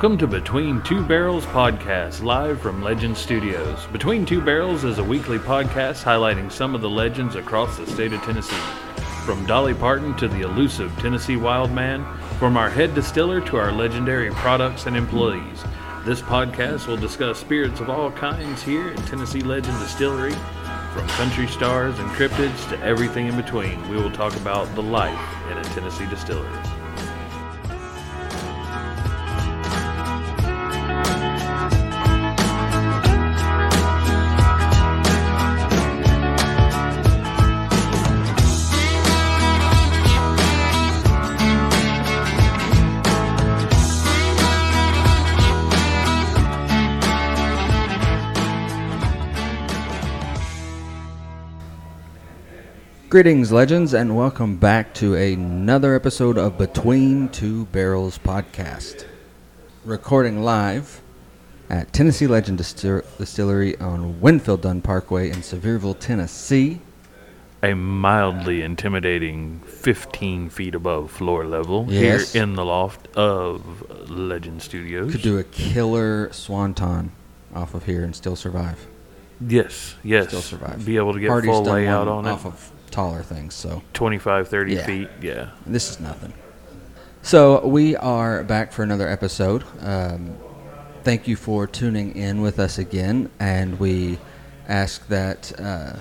Welcome to Between Two Barrels podcast, live from Legend Studios. Between Two Barrels is a weekly podcast highlighting some of the legends across the state of Tennessee. From Dolly Parton to the elusive Tennessee Wildman, from our head distiller to our legendary products and employees. This podcast will discuss spirits of all kinds here at Tennessee Legend Distillery. From country stars and cryptids to everything in between, we will talk about the life in a Tennessee distillery. Greetings, legends, and welcome back to another episode of Between Two Barrels podcast. Recording live at Tennessee Legend Distil- Distillery on Winfield Dunn Parkway in Sevierville, Tennessee. a mildly intimidating 15 feet above floor level Yes. here in the loft of Legend Studios. Could do a killer swanton off of here and still survive. yes, yes. Still survive. Be able to get Hardy's full done layout one on off it. of taller things, so 25, 30 Yeah. feet. Yeah. this is nothing. So we are back for another episode. Um, thank you for tuning in with us again, and we ask that uh,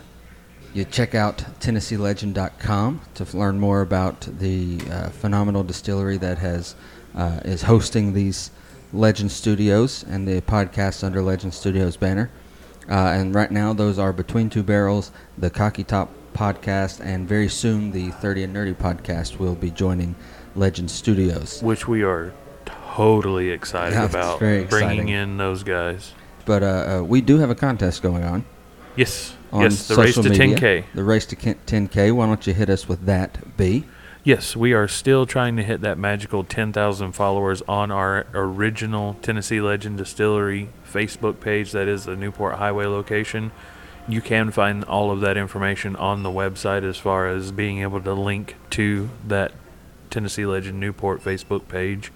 you check out TennesseeLegend.com to learn more about the uh, phenomenal distillery that has uh, is hosting these Legend Studios and the podcast under Legend Studios banner. Uh, and right now, those are Between Two Barrels, the Cocky Top podcast, and very soon the 30 and Nerdy podcast will be joining Legend Studios. Which we are totally excited Yeah, about very bringing exciting. in those guys. But uh, uh, we do have a contest going on Yes. on yes, the race to media. 10K. The race to 10K. Why don't you hit us with that, B? Yes, we are still trying to hit that magical 10,000 followers on our original Tennessee Legend Distillery Facebook page. That is the Newport Highway location. You can find all of that information on the website as far as being able to link to that Tennessee Legend Newport Facebook page.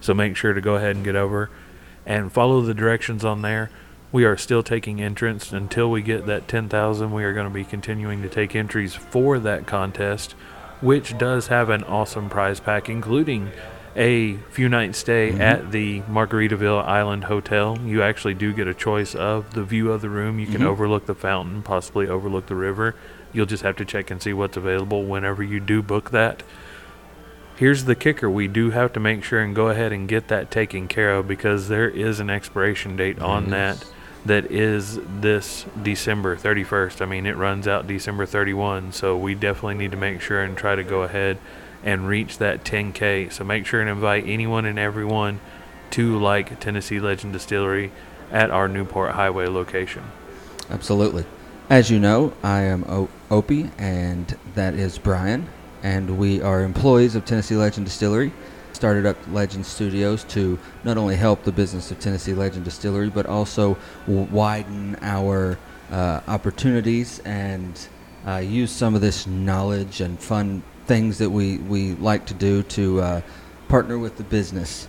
So make sure to go ahead and get over and follow the directions on there. We are still taking entrants until we get that 10,000. We are going to be continuing to take entries for that contest, which does have an awesome prize pack, including a few night stay Mhm. at the Margaritaville Island Hotel. You actually do get a choice of the view of the room. You can Mhm. overlook the fountain, possibly overlook the river. You'll just have to check and see what's available whenever you do book that. Here's the kicker we do have to make sure and go ahead and get that taken care of because there is an expiration date on that that is this December 31st. I mean, it runs out December 31, so we definitely need to make sure and try to go ahead and reach that 10K. So make sure and invite anyone and everyone to like Tennessee Legend Distillery at our Newport Highway location. Absolutely. As you know, I am o- Opie, and that is Brian, and we are employees of Tennessee Legend Distillery. Started up Legend Studios to not only help the business of Tennessee Legend Distillery, but also widen our uh, opportunities and uh, use some of this knowledge and fun things that we, we like to do to uh, partner with the business.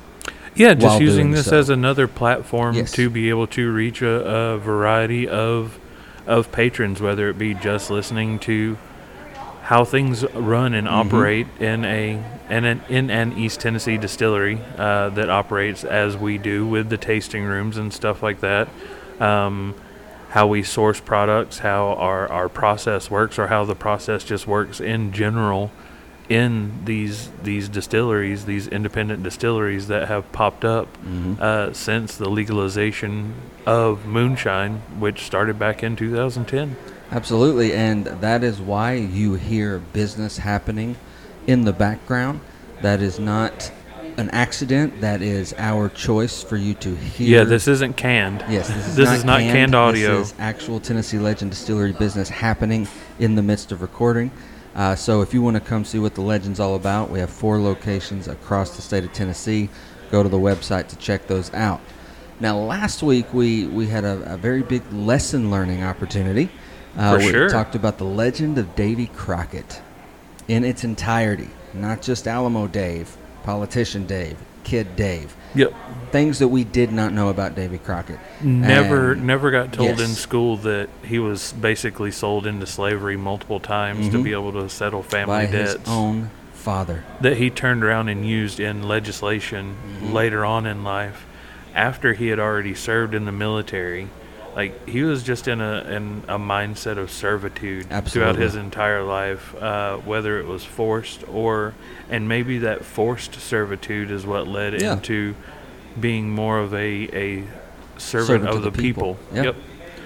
Yeah, just using this so. as another platform Yes. to be able to reach a, a variety of of patrons, whether it be just listening to how things run and Mhm. operate in a in an in an East Tennessee distillery uh, that operates as we do with the tasting rooms and stuff like that. Um, how we source products, how our, our process works, or how the process just works in general in these these distilleries, these independent distilleries that have popped up Mhm. uh, since the legalization of moonshine, which started back in 2010. Absolutely, and that is why you hear business happening in the background. That is not an accident. That is our choice for you to hear. Yeah, this isn't canned. Yes, this is this not is not canned. canned audio. This is actual Tennessee Legend Distillery business happening in the midst of recording. Uh, so if you want to come see what the Legend's all about, we have four locations across the state of Tennessee. Go to the website to check those out. Now, last week we, we had a, a very big lesson learning opportunity. Uh, we sure. talked about the legend of Davy Crockett in its entirety, not just Alamo Dave, politician Dave, kid Dave. Yep. Things that we did not know about Davy Crockett. Never, And- never got told in school that he was basically sold into slavery multiple times to Mhm. be able to settle family by debts. his own father. that he turned around and used in legislation Mhm. later on in life after he had already served in the military like he was just in a in a mindset of servitude throughout his entire life uh, whether it was forced or and maybe that forced servitude is what led Yeah. into being more of a a servant, Servant of the, the people, people. Yep. yep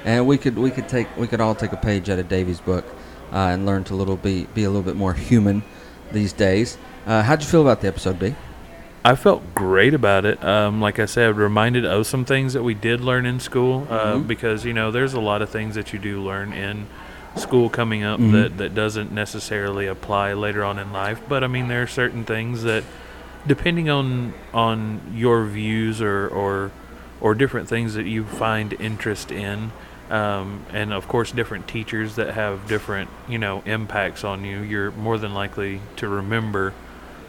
And we could we could take we could all take a page out of Davy's book uh, and learn to little be be a little bit more human these days. Uh, how'd you feel about the episode, B? I felt great about it. Um, like I said, reminded of some things that we did learn in school uh, Mhm. because you know there's a lot of things that you do learn in school coming up Mhm. that that doesn't necessarily apply later on in life. But I mean, there are certain things that, depending on on your views or or or different things that you find interest in. Um, and of course, different teachers that have different, you know, impacts on you. You're more than likely to remember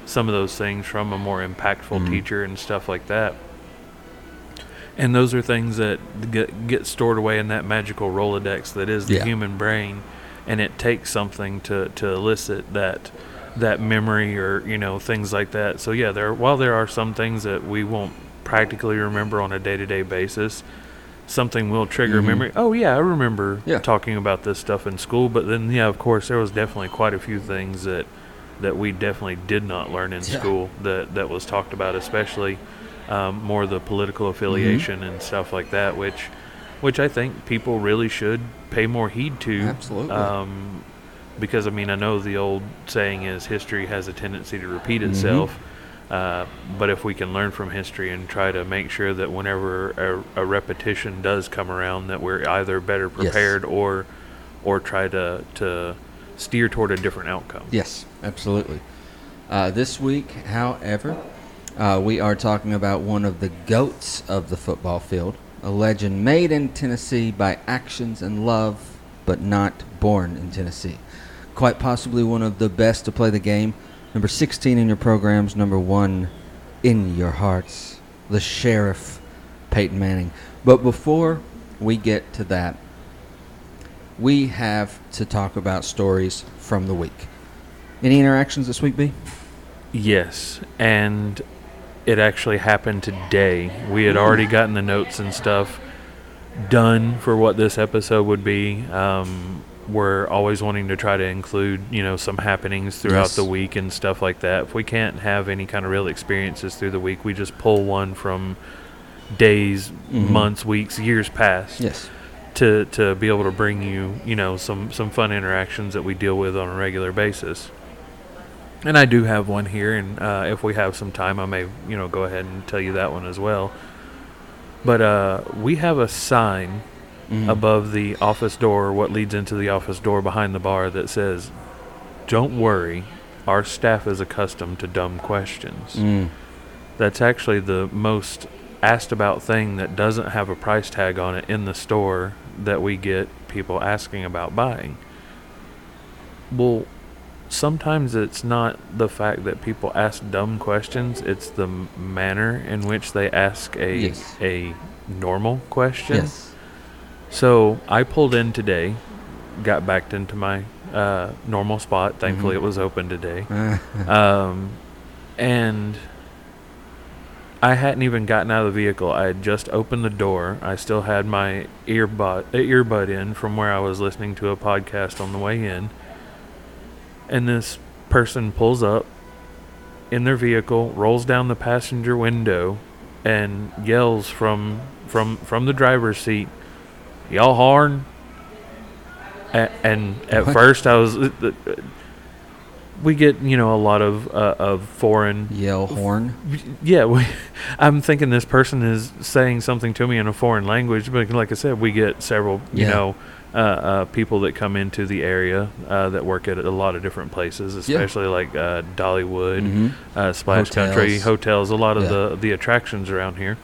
some of those things from a more impactful Mhm. teacher and stuff like that. And those are things that get, get stored away in that magical Rolodex that is the Yeah. human brain, and it takes something to, to elicit that that memory or you know things like that. So yeah, there while there are some things that we won't practically remember on a day to day basis, something will trigger Mhm. memory. Oh yeah, I remember Yeah. talking about this stuff in school. But then yeah, of course, there was definitely quite a few things that that we definitely did not learn in Yeah. school that that was talked about, especially um, more the political affiliation and stuff like that, which which I think people really should pay more heed to. Absolutely. Um, because I mean, I know the old saying is history has a tendency to repeat Mhm. itself. Uh, but if we can learn from history and try to make sure that whenever a, a repetition does come around, that we're either better Yes. prepared or or try to to steer toward a different outcome. Yes, absolutely. Uh, this week, however, uh, we are talking about one of the goats of the football field, a legend made in Tennessee by actions and love, but not born in Tennessee. Quite possibly one of the best to play the game. Number 16 in your programs, number one in your hearts, the sheriff, Peyton Manning. But before we get to that, we have to talk about stories from the week. Any interactions this week, B? Yes, and it actually happened today. We had already gotten the notes and stuff done for what this episode would be. Um, we're always wanting to try to include, you know, some happenings throughout Yes. the week and stuff like that. If we can't have any kind of real experiences through the week, we just pull one from days, Mhm. months, weeks, years past Yes. To to be able to bring you, you know, some some fun interactions that we deal with on a regular basis. And I do have one here, and uh, if we have some time, I may, you know, go ahead and tell you that one as well. But uh, we have a sign Mhm. above the office door, what leads into the office door behind the bar, that says, "Don't worry, our staff is accustomed to dumb questions." Mm. That's actually the most asked about thing that doesn't have a price tag on it in the store that we get people asking about buying. Well, sometimes it's not the fact that people ask dumb questions, it's the m- manner in which they ask a Yes. a normal question. Yes. So I pulled in today, got backed into my uh, normal spot. Thankfully, Mhm. it was open today. Um, and I hadn't even gotten out of the vehicle. I had just opened the door. I still had my earbud earbud in from where I was listening to a podcast on the way in. And this person pulls up in their vehicle, rolls down the passenger window, and yells from from from the driver's seat, "Y'all horn!" A- and at What? first, I was. We get you know a lot of uh, of foreign yell horn. yeah we, i'm thinking this person is saying something to me in a foreign language but like i said we get several you Yeah. know uh, uh, people that come into the area uh, that work at a lot of different places Yeah. especially like uh, dollywood Mhm. uh, splash country Hotels. hotels a lot of Yeah. the the attractions around here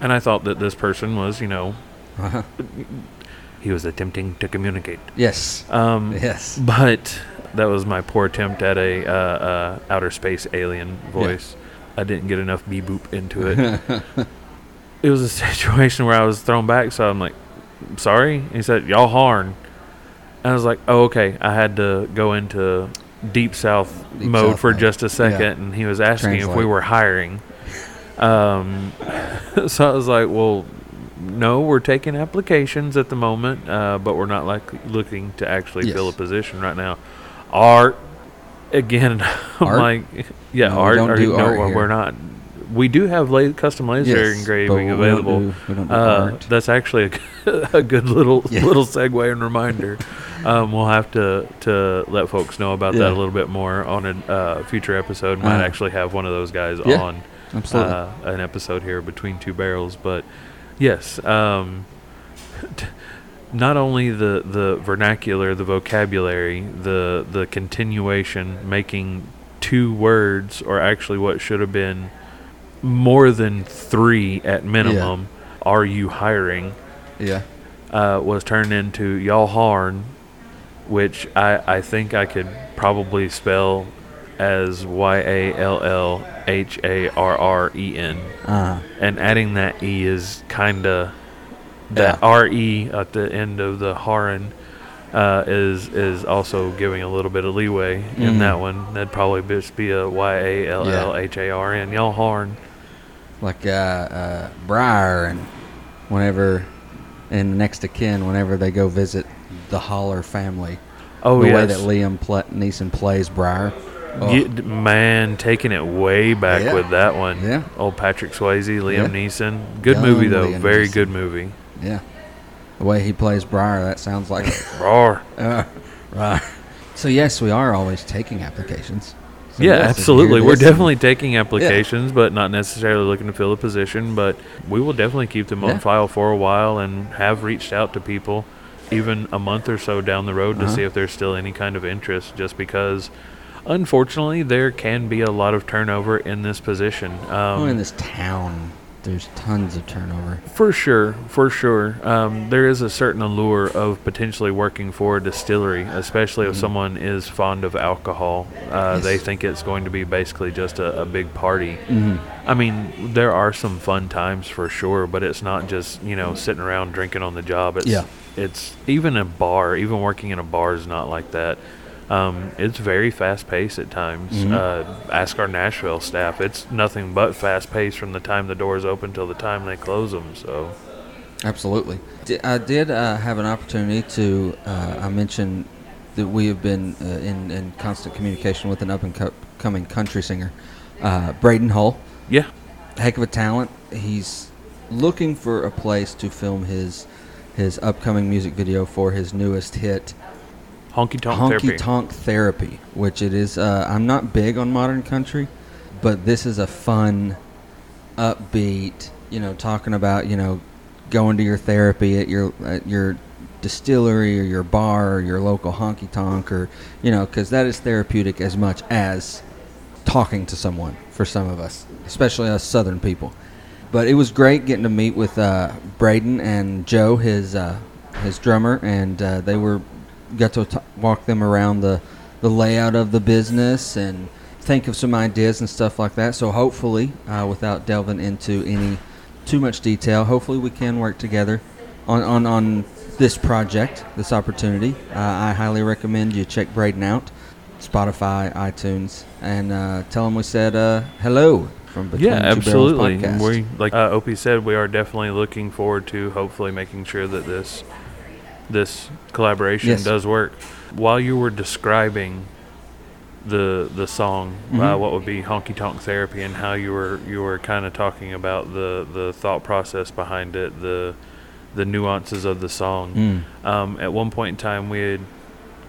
and i thought that this person was you know Uh-huh. he was attempting to communicate Yes. um, Yes. but that was my poor attempt at a uh, uh, outer space alien voice. I didn't get enough beep boop into it. it was a situation where I was thrown back, so I'm like, sorry. He said, y'all horn. And I was like, oh, okay. I had to go into deep south Deep mode South for mode. just a second, Yeah. and he was asking if we were hiring. Um, so I was like, well, no, we're taking applications at the moment, uh, but we're not like looking to actually fill a position right now. Art, again, Art? like, yeah, No, we art. don't or- do no, art we're- not. We do have la- custom laser Yes, engraving we don't available. do- we don't do Uh, that's actually a good little Yeah. little segue and reminder. Um, we'll have to to let folks know about Yeah. that a little bit more on a uh, future episode. Might Uh-huh. actually have one of those guys Yeah, on uh, an episode here between two barrels. But yes, um, t- not only the, the vernacular, the vocabulary, the the continuation, making two words, or actually what should have been more than three at minimum. Are you hiring? yeah. uh, was turned into y'all harn, which I, I think I could probably spell as Y A L L H A R R E N. Uh, And adding that E is kind of that Yeah. R E at the end of the Haran uh, is is also giving a little bit of leeway in Mhm. that one. That'd probably just be a Y A L L H A R N. Y'all harn. like uh, uh, Briar and whenever and next to kin whenever they go visit the Holler family. Oh the yes. way that Liam Pla- Neeson plays Briar. Oh, Get- man, taking it way back Yeah. with that one. Yeah. Old Patrick Swayze, Liam Yeah. Neeson. Good Young movie though. Liam Very Neeson. good movie. Yeah. The way he plays Briar, that sounds like Roar. uh, right. So yes, we are always taking applications. So yeah, yes, if you hear absolutely. We're definitely taking applications, but not necessarily looking to fill a position. But we will definitely keep them Yeah. on file for a while and have reached out to people, even a month or so down the road, to Uh-huh. see if there's still any kind of interest. Just because, unfortunately, there can be a lot of turnover in this position. Um, Oh, in this town, there's tons of turnover. For sure, for sure. Um, there is a certain allure of potentially working for a distillery, especially if Mhm. someone is fond of alcohol. Uh, They think it's going to be basically just a, a big party. Mm-hmm. I mean, there are some fun times for sure, but it's not just you know sitting around drinking on the job. It's Yeah. it's even a bar, even working in a bar is not like that. Um, it's very fast paced at times. Mhm. Uh, ask our Nashville staff; it's nothing but fast paced from the time the doors open till the time they close them. So, Absolutely. I did uh, have an opportunity to. Uh, I mentioned that we have been uh, in, in constant communication with an up and co- coming country singer, uh, Braden Hull. yeah, Heck of a talent. He's looking for a place to film his his upcoming music video for his newest hit, honky tonk Honky therapy. Tonk Therapy, which it is. Uh, I'm not big on modern country, but this is a fun, upbeat. You know, talking about you know going to your therapy at your at your distillery or your bar or your local honky tonk or you know because that is therapeutic as much as talking to someone for some of us, especially us Southern people. But it was great getting to meet with uh, Braden and Joe, his uh, his drummer, and uh, they were got to t- walk them around the the layout of the business and think of some ideas and stuff like that. So hopefully, uh, without delving into any too much detail, hopefully we can work together on on, on this project, this opportunity. Uh, I highly recommend you check Braden out, Spotify, iTunes, and uh, tell him we said uh, hello from Between yeah, absolutely. We like uh, Opie said, we are definitely looking forward to hopefully making sure that this this collaboration Yes. does work. While you were describing the the song, uh, Mhm. what would be honky tonk therapy, and how you were you were kind of talking about the the thought process behind it, the the nuances of the song. Mm. Um, at one point in time, we had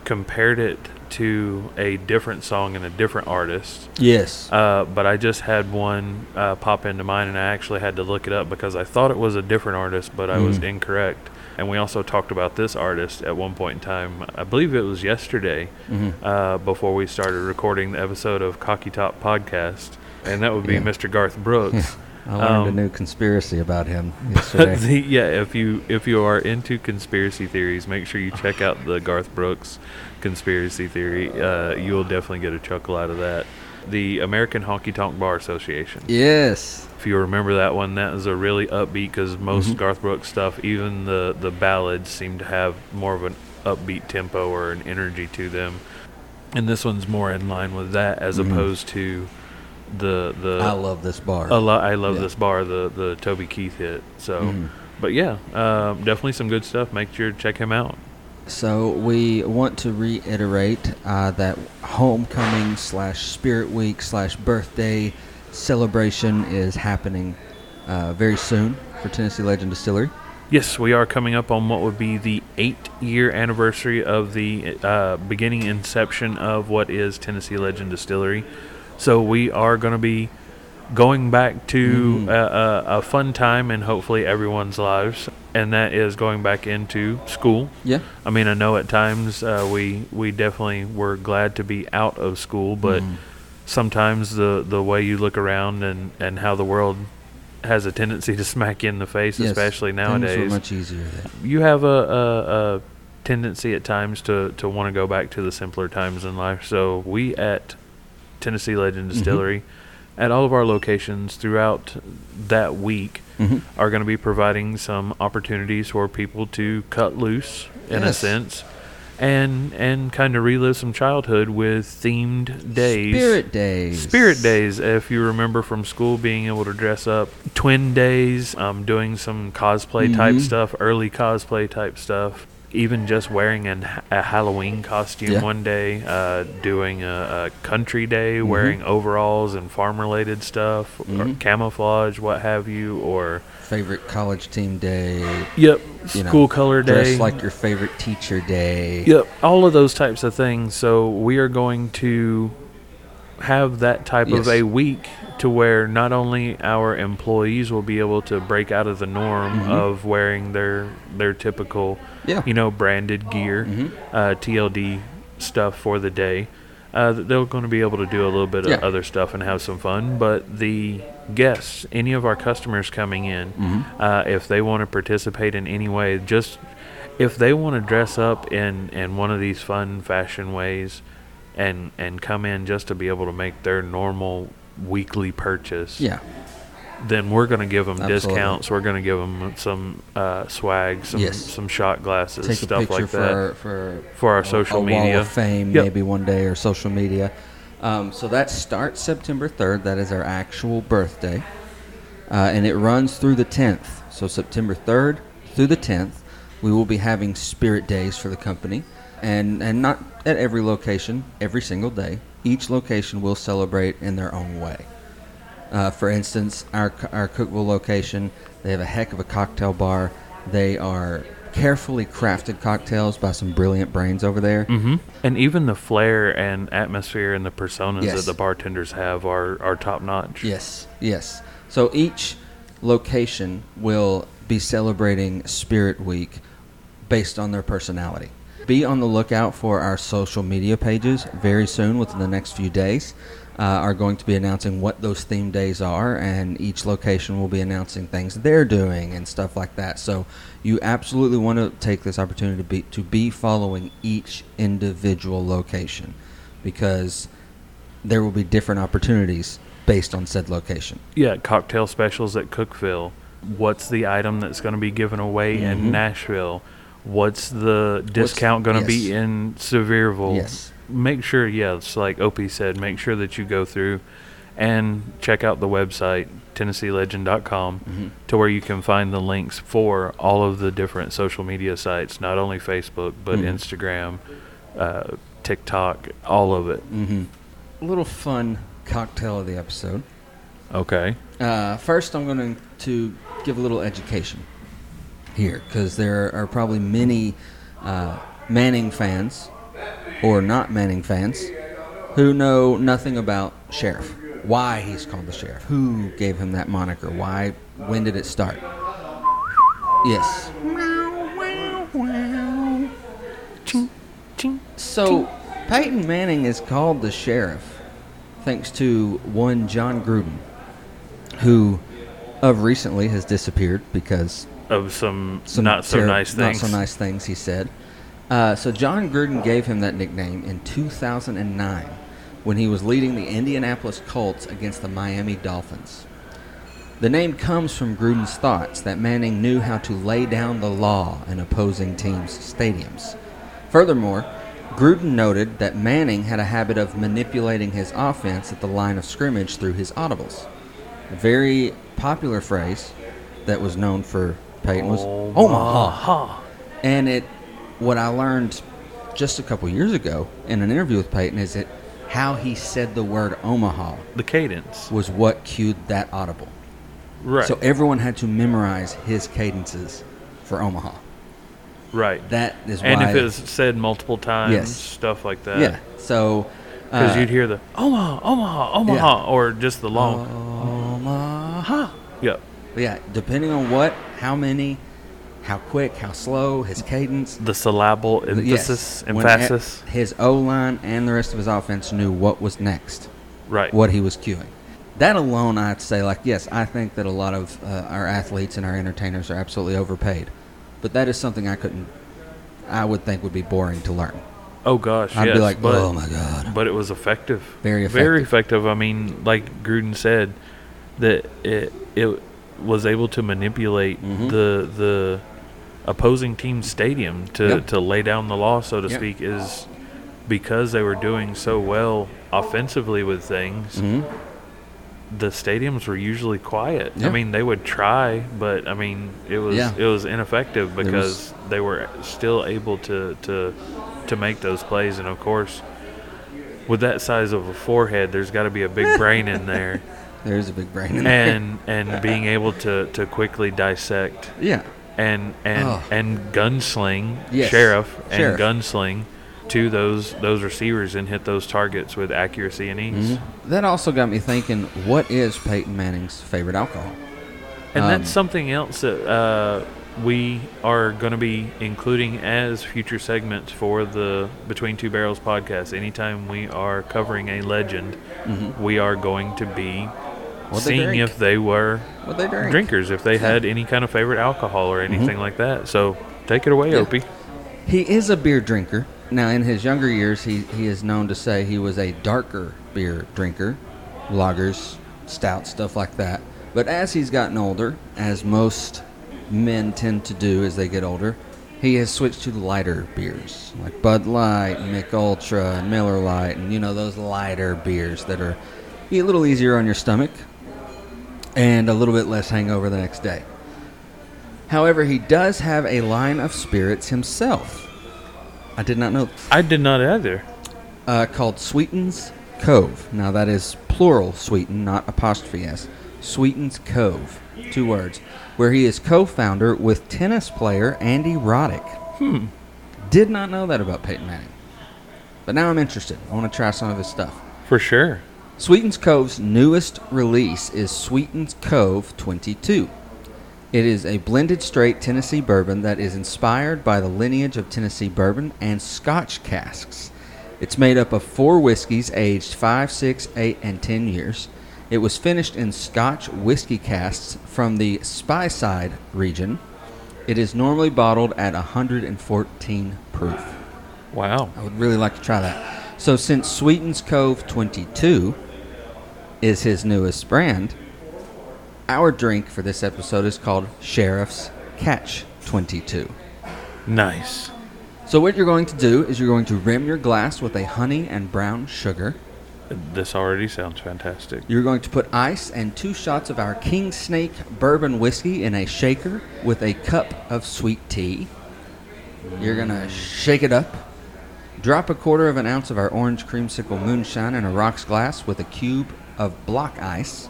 compared it to a different song and a different artist. Yes. Uh, but I just had one uh, pop into mind, and I actually had to look it up because I thought it was a different artist, but I was Mm. incorrect. And we also talked about this artist at one point in time. I believe it was yesterday hmm uh, before we started recording the episode of Cocky Top Podcast, and that would be Yeah. Mr. Garth Brooks. I learned Um, a new conspiracy about him yesterday. the, yeah, if you if you are into conspiracy theories, make sure you check out the Garth Brooks conspiracy theory. Uh, you will definitely get a chuckle out of that. The American Honky Tonk Bar Association. Yes. If you remember that one, that was a really upbeat because most Mhm. Garth Brooks stuff, even the the ballads, seem to have more of an upbeat tempo or an energy to them. And this one's more in line with that as Mhm. opposed to the the I love this bar. a lo- I love Yeah. this bar, the the Toby Keith hit. So, Mhm. but yeah, um, definitely some good stuff. Make sure to check him out. So we want to reiterate uh, that homecoming slash spirit week slash birthday celebration is happening uh, very soon for Tennessee Legend Distillery. Yes, we are coming up on what would be the eight year anniversary of the uh, beginning inception of what is Tennessee Legend Distillery. So we are going to be going back to Mhm. a, a, a fun time in hopefully everyone's lives, and that is going back into school. Yeah. I mean, I know at times uh, we we definitely were glad to be out of school, but Mhm. sometimes the the way you look around and and how the world has a tendency to smack you in the face, Yes, especially nowadays much easier then. you have a, a, a tendency at times to, to want to go back to the simpler times in life. So we at Tennessee Legend Mhm. Distillery, at all of our locations throughout that week, Mhm. are going to be providing some opportunities for people to cut loose, in a sense, and and kind of relive some childhood with themed days. Spirit days. Spirit days, if you remember from school, being able to dress up. Twin days, um, doing some cosplay type Mhm. stuff, early cosplay type stuff. Even just wearing an, a Halloween costume Yeah. one day, uh, doing a, a country day, Mhm. wearing overalls and farm related stuff, or Mhm. camouflage, what have you, or Favorite college team day. yep, You know, school color day. Dress like your favorite teacher day. Yep, all of those types of things. So we are going to have that type of a week to where not only our employees will be able to break out of the norm Mhm. of wearing their their typical, Yeah. you know, branded gear, Mhm. uh, TLD stuff for the day. Uh, they're going to be able to do a little bit Yeah. of other stuff and have some fun. But the guests, any of our customers coming in, Mhm. uh, if they want to participate in any way, just if they want to dress up in, in one of these fun fashion ways and and come in just to be able to make their normal weekly purchase, Yeah. Then we're going to give them Absolutely. discounts. We're going to give them some uh, swag, some Yes. some shot glasses, Take stuff like for that our, for for our a- social a media. Fame, Yep. maybe one day, or social media. Um, so that starts September 3rd. That is our actual birthday. Uh, and it runs through the 10th. So September 3rd through the 10th, we will be having spirit days for the company. And, and not at every location, every single day. Each location will celebrate in their own way. Uh, for instance, our, our Cookeville location, they have a heck of a cocktail bar. They are carefully crafted cocktails by some brilliant brains over there. hmm And even the flair and atmosphere and the personas Yes. that the bartenders have are, are top notch. Yes, yes. So each location will be celebrating Spirit Week based on their personality. Be on the lookout for our social media pages very soon, within the next few days. Uh, are going to be announcing what those theme days are, and each location will be announcing things they're doing and stuff like that. So, you absolutely want to take this opportunity to be to be following each individual location, because there will be different opportunities based on said location. Yeah, cocktail specials at Cookeville. What's the item that's going to be given away Mhm. in Nashville? What's the discount going to be in Sevierville? Yes. Make sure, yeah, like Opie said, make sure that you go through and check out the website, TennesseeLegend.com, Mhm. to where you can find the links for all of the different social media sites, not only Facebook, but Mhm. Instagram, uh, TikTok, all of it. Mm-hmm. A little fun cocktail of the episode. Okay. Uh, first, I'm going to give a little education here because there are probably many uh, Manning fans or not Manning fans who know nothing about Sheriff. Why he's called the Sheriff? Who gave him that moniker? Why? When did it start? Yes. Ching, ching. So, Peyton Manning is called the sheriff thanks to one Jon Gruden, who of recently has disappeared because Of some, some not so terri- nice things. Not so nice things, he said. Uh, so Jon Gruden gave him that nickname in 2009 when he was leading the Indianapolis Colts against the Miami Dolphins. The name comes from Gruden's thoughts that Manning knew how to lay down the law in opposing teams' stadiums. Furthermore, Gruden noted that Manning had a habit of manipulating his offense at the line of scrimmage through his audibles. A very popular phrase that was known for Peyton was Omaha. Omaha. And it, what I learned just a couple years ago in an interview with Peyton is that how he said the word Omaha The cadence. was what cued that audible. Right. So everyone had to memorize his cadences for Omaha. right. That is and if it's said multiple times, Yes. stuff like that. yeah. So. Because uh, you'd hear the Omaha, Omaha, Omaha, or just the long. Omaha. Yep. Yeah, depending on what, how many, how quick, how slow, his cadence. The syllable emphasis, When emphasis. His O line and the rest of his offense knew what was next, right. what he was cueing. That alone, I'd say, like, yes, I think that a lot of uh, our athletes and our entertainers are absolutely overpaid. But that is something I couldn't, I would think would be boring to learn. Oh gosh, I'd yes. be like, but, oh my God. But it was effective. Very effective. Very effective. I mean, like Gruden said, that it it was able to manipulate Mhm. the the opposing team's stadium to Yep. to lay down the law, so to Yep. speak, is because they were doing so well offensively with things. hmm The stadiums were usually quiet. I mean, they would try, but I mean, it was Yeah. it was ineffective There because they were still able to to to make those plays. And of course, with that size of a forehead, there's got to be a big brain in there, There's a big brain in there. and and being able to to quickly dissect yeah. And and Oh. and gunsling Yes. sheriff and Sheriff. gunsling to those those receivers and hit those targets with accuracy and ease. Mhm. That also got me thinking, what is Peyton Manning's favorite alcohol? And Um, that's something else that uh, we are going to be including as future segments for the Between Two Barrels podcast. Anytime we are covering a legend, Mhm. we are going to be What they seeing drink. if they were they drink. drinkers, if they had any kind of favorite alcohol or anything mm-hmm. like that. So take it away, Yeah. Opie. He is a beer drinker. Now, in his younger years, he, he is known to say he was a darker beer drinker, lagers, stout, stuff like that. But as he's gotten older, as most men tend to do as they get older, he has switched to lighter beers like Bud Light, Mich Ultra, and Miller Lite, and you know those lighter beers that are a little easier on your stomach and a little bit less hangover the next day. However, he does have a line of spirits himself. I did not know. I did not either. Uh, called Sweetens Cove. Now that is plural Sweeten, not apostrophe s. Sweetens Cove, two words, where he is co-founder with tennis player Andy Roddick. Hmm. Did not know that about Peyton Manning, but now I'm interested. I want to try some of his stuff. For sure. Sweetens Cove's newest release is Sweetens Cove 22. It is a blended straight Tennessee bourbon that is inspired by the lineage of Tennessee bourbon and Scotch casks. It's made up of four whiskeys aged 5, 6, 8, and 10 years. It was finished in Scotch whiskey casks from the Speyside region. It is normally bottled at 114 proof. Wow. I would really like to try that. So, since Sweetens Cove 22 is his newest brand, our drink for this episode is called Sheriff's Catch 22. Nice. So, what you're going to do is you're going to rim your glass with a honey and brown sugar. This already sounds fantastic. You're going to put ice and two shots of our King Snake bourbon whiskey in a shaker with a cup of sweet tea. You're going to shake it up. Drop a quarter of an ounce of our orange creamsicle moonshine in a rocks glass with a cube of block ice.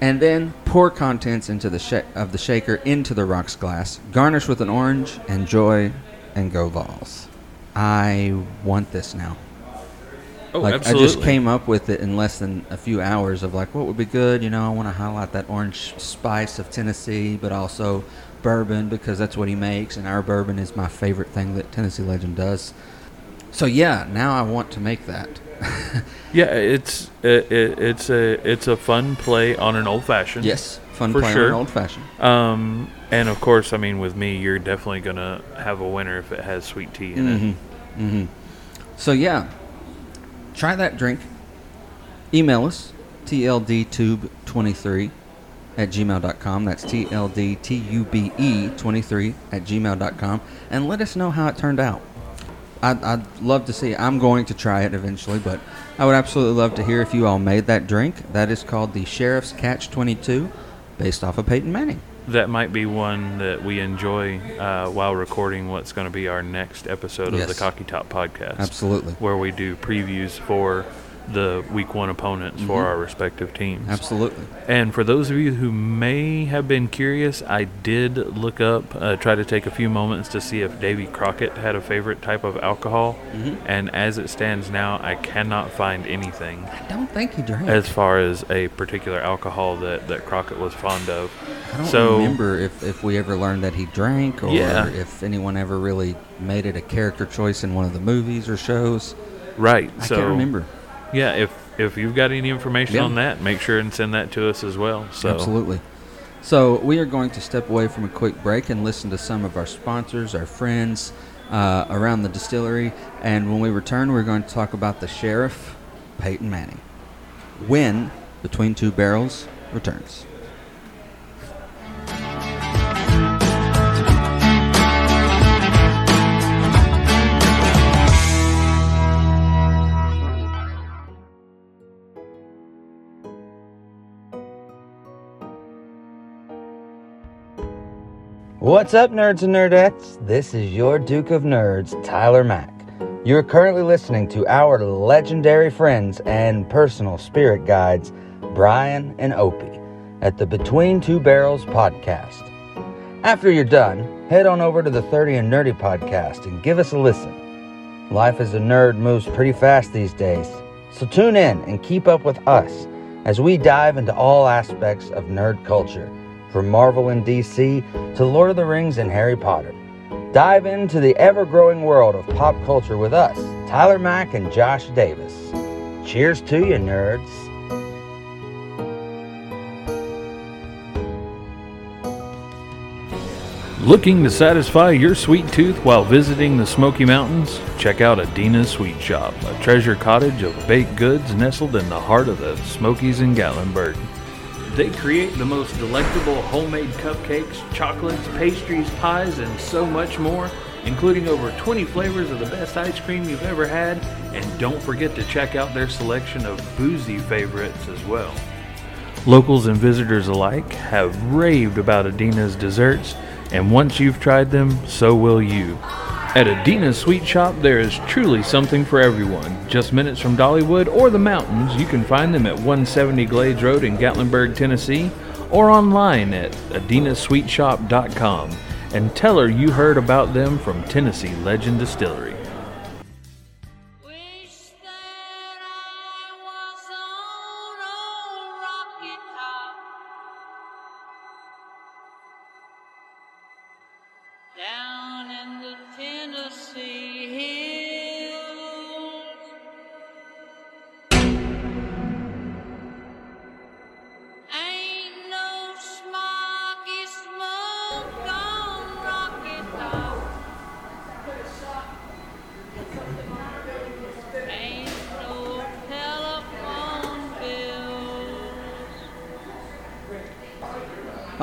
And then pour contents into the sh- of the shaker into the rocks glass. Garnish with an orange. and Enjoy and go Vols. I want this now. Oh, like absolutely. I just came up with it in less than a few hours of like what would be good. You know, I want to highlight that orange spice of Tennessee, but also bourbon because that's what he makes, and our bourbon is my favorite thing that Tennessee Legend does. So yeah, now I want to make that. Yeah, it's it, it, it's a it's a fun play on an old fashioned. yes, fun play sure. on an old fashioned. Um, and of course, I mean, with me, you're definitely gonna have a winner if it has sweet tea in it. Mm-hmm. Mm-hmm. So yeah, try that drink. Email us, tldtube23 at gmail.com. That's tldtube23 at gmail.com. And let us know how it turned out. I'd, I'd love to see. I'm going to try it eventually, but I would absolutely love to hear if you all made that drink. That is called the Sheriff's Catch 22, based off of Peyton Manning. That might be one that we enjoy uh, while recording what's going to be our next episode of the Cocky Top podcast. Absolutely. Where we do previews for the week one opponents for Mhm. our respective teams. Absolutely. And for those of you who may have been curious, I did look up, uh, try to take a few moments to see if Davy Crockett had a favorite type of alcohol. Mhm. And as it stands now, I cannot find anything I don't think he drank. as far as a particular alcohol that, that Crockett was fond of. I don't so, remember if, if we ever learned that he drank or Yeah. if anyone ever really made it a character choice in one of the movies or shows. Right. I so can't remember. Yeah, if if you've got any information Yeah. on that, make sure and send that to us as well. So Absolutely. So we are going to step away from a quick break and listen to some of our sponsors, our friends uh, around the distillery, and when we return, we're going to talk about the sheriff, Peyton Manning. When between two barrels returns. What's up, nerds and nerdettes? This is your Duke of Nerds, Tyler Mack. You're currently listening to our legendary friends and personal spirit guides, Brian and Opie, at the Between Two Barrels podcast. After you're done, head on over to the 30 and Nerdy podcast and give us a listen. Life as a nerd moves pretty fast these days, so tune in and keep up with us as we dive into all aspects of nerd culture, from Marvel and DC to Lord of the Rings and Harry Potter. Dive into the ever growing world of pop culture with us, Tyler Mack and Josh Davis. Cheers to you, nerds. Looking to satisfy your sweet tooth while visiting the Smoky Mountains? Check out Adina's Sweet Shop, a treasure cottage of baked goods nestled in the heart of the Smokies in Gatlinburg. They create the most delectable homemade cupcakes, chocolates, pastries, pies, and so much more, including over 20 flavors of the best ice cream you've ever had. And don't forget to check out their selection of boozy favorites as well. Locals and visitors alike have raved about Adina's desserts, and once you've tried them, so will you. At Adina's Sweet Shop, there is truly something for everyone. Just minutes from Dollywood or the mountains, you can find them at 170 Glades Road in Gatlinburg, Tennessee, or online at adinasweetshop.com and tell her you heard about them from Tennessee Legend Distillery.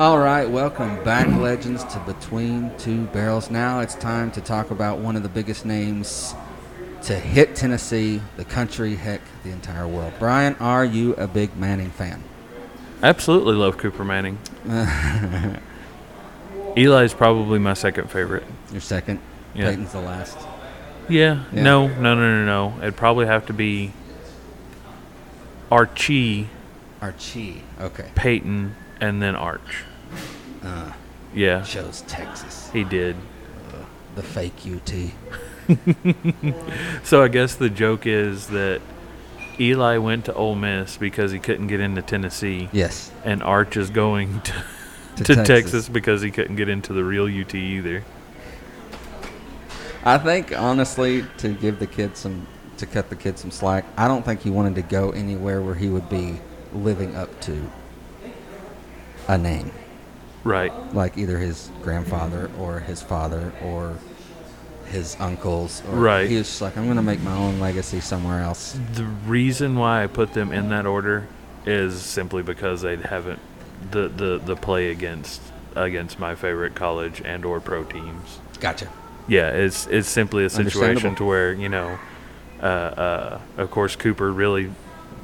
All right, welcome back, legends, to Between Two Barrels. Now it's time to talk about one of the biggest names to hit Tennessee, the country, heck, the entire world. Brian, are you a big Manning fan? Absolutely love Cooper Manning. Eli's probably my second favorite. Your second. Yeah. Peyton's the last. Yeah, Yeah. no, no, no, no, no. It'd probably have to be Archie, Archie. Okay. Peyton, and then Arch. Uh, Yeah, chose Texas. he did. The fake UT. So I guess the joke is that Eli went to Ole Miss because he couldn't get into Tennessee, Yes. and Arch is going to, To to, Texas. Texas. because he couldn't get into the real UT either. I think honestly, to give the kid some, to cut the kid some slack, I don't think he wanted to go anywhere where he would be living up to a name, Right. like either his grandfather or his father or his uncles. Or Right. He was just like, I'm going to make my own legacy somewhere else. The reason why I put them in that order is simply because they haven't the, the, the play against against my favorite college and or pro teams. Gotcha. Yeah, it's it's simply a situation to where you know, uh, uh, of course Cooper really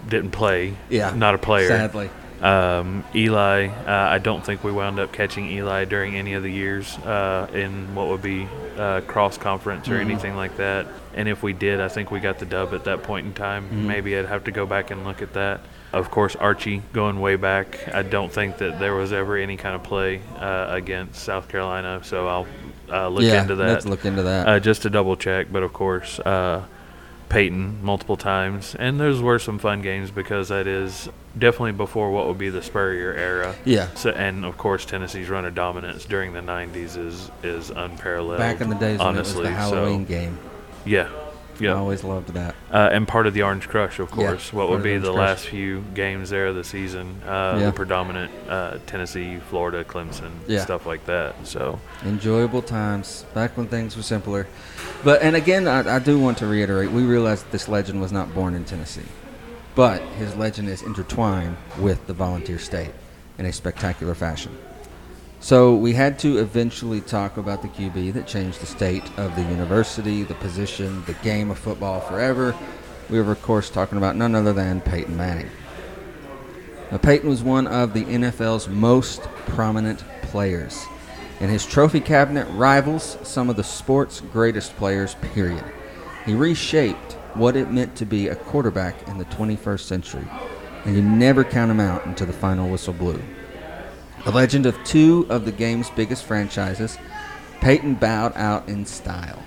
didn't play. Yeah. not a player. Sadly. Um, Eli, uh, I don't think we wound up catching Eli during any of the years uh, in what would be uh, cross conference or Mhm. anything like that. And if we did, I think we got the dub at that point in time. Mhm. Maybe I'd have to go back and look at that. Of course, Archie going way back. I don't think that there was ever any kind of play uh, against South Carolina, so I'll uh, look yeah, into that let's look into that. uh, just to double check. But of course, uh, Peyton multiple times, and those were some fun games because that is definitely before what would be the Spurrier era. yeah. So, and of course, Tennessee's run of dominance during the '90s is is unparalleled. Back in the days when it was honestly. the Halloween so, game. yeah, I yeah, always loved that. uh, and part of the Orange Crush, of Yeah, course. what would of the be the last few games there of the season? Uh, Yeah. The predominant uh, Tennessee, Florida, Clemson, Yeah. stuff like that. So Enjoyable times back when things were simpler. But and again, I, I do want to reiterate: we realize this legend was not born in Tennessee, but his legend is intertwined with the volunteer state in a spectacular fashion. So we had to eventually talk about the QB that changed the state of the university, the position, the game of football forever. We were, of course, talking about none other than Peyton Manning. Now, Peyton was one of the NFL's most prominent players, and his trophy cabinet rivals some of the sport's greatest players, period. He reshaped what it meant to be a quarterback in the 21st century, and you never count him out until the final whistle blew. A legend of two of the game's biggest franchises, Peyton bowed out in style.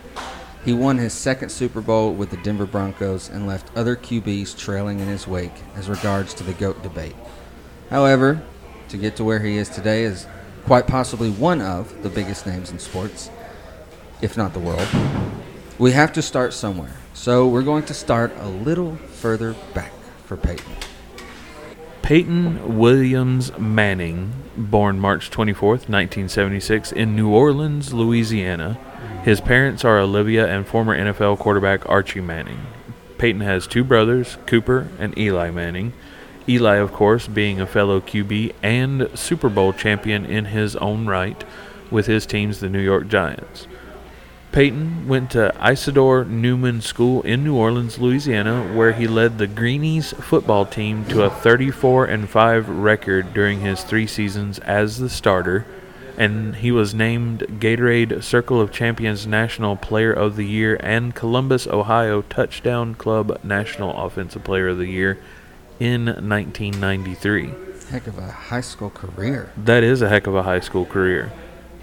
He won his second Super Bowl with the Denver Broncos and left other QBs trailing in his wake as regards to the GOAT debate. However, to get to where he is today is quite possibly one of the biggest names in sports, if not the world. We have to start somewhere. So we're going to start a little further back for Peyton. Peyton Williams Manning, born March 24th, 1976, in New Orleans, Louisiana. His parents are Olivia and former NFL quarterback Archie Manning. Peyton has two brothers, Cooper and Eli Manning. Eli, of course, being a fellow QB and Super Bowl champion in his own right with his teams, the New York Giants. Peyton went to Isidore Newman School in New Orleans, Louisiana, where he led the Greenies football team to a 34 and 5 record during his 3 seasons as the starter, and he was named Gatorade Circle of Champions National Player of the Year and Columbus, Ohio Touchdown Club National Offensive Player of the Year in 1993. Heck of a high school career. That is a heck of a high school career.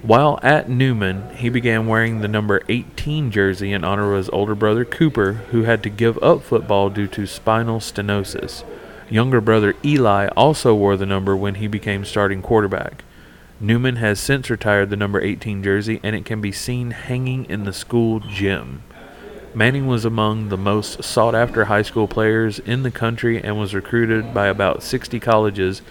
While at Newman, he began wearing the number 18 jersey in honor of his older brother Cooper, who had to give up football due to spinal stenosis. Younger brother Eli also wore the number when he became starting quarterback. Newman has since retired the number 18 jersey, and it can be seen hanging in the school gym. Manning was among the most sought after high school players in the country and was recruited by about 60 colleges,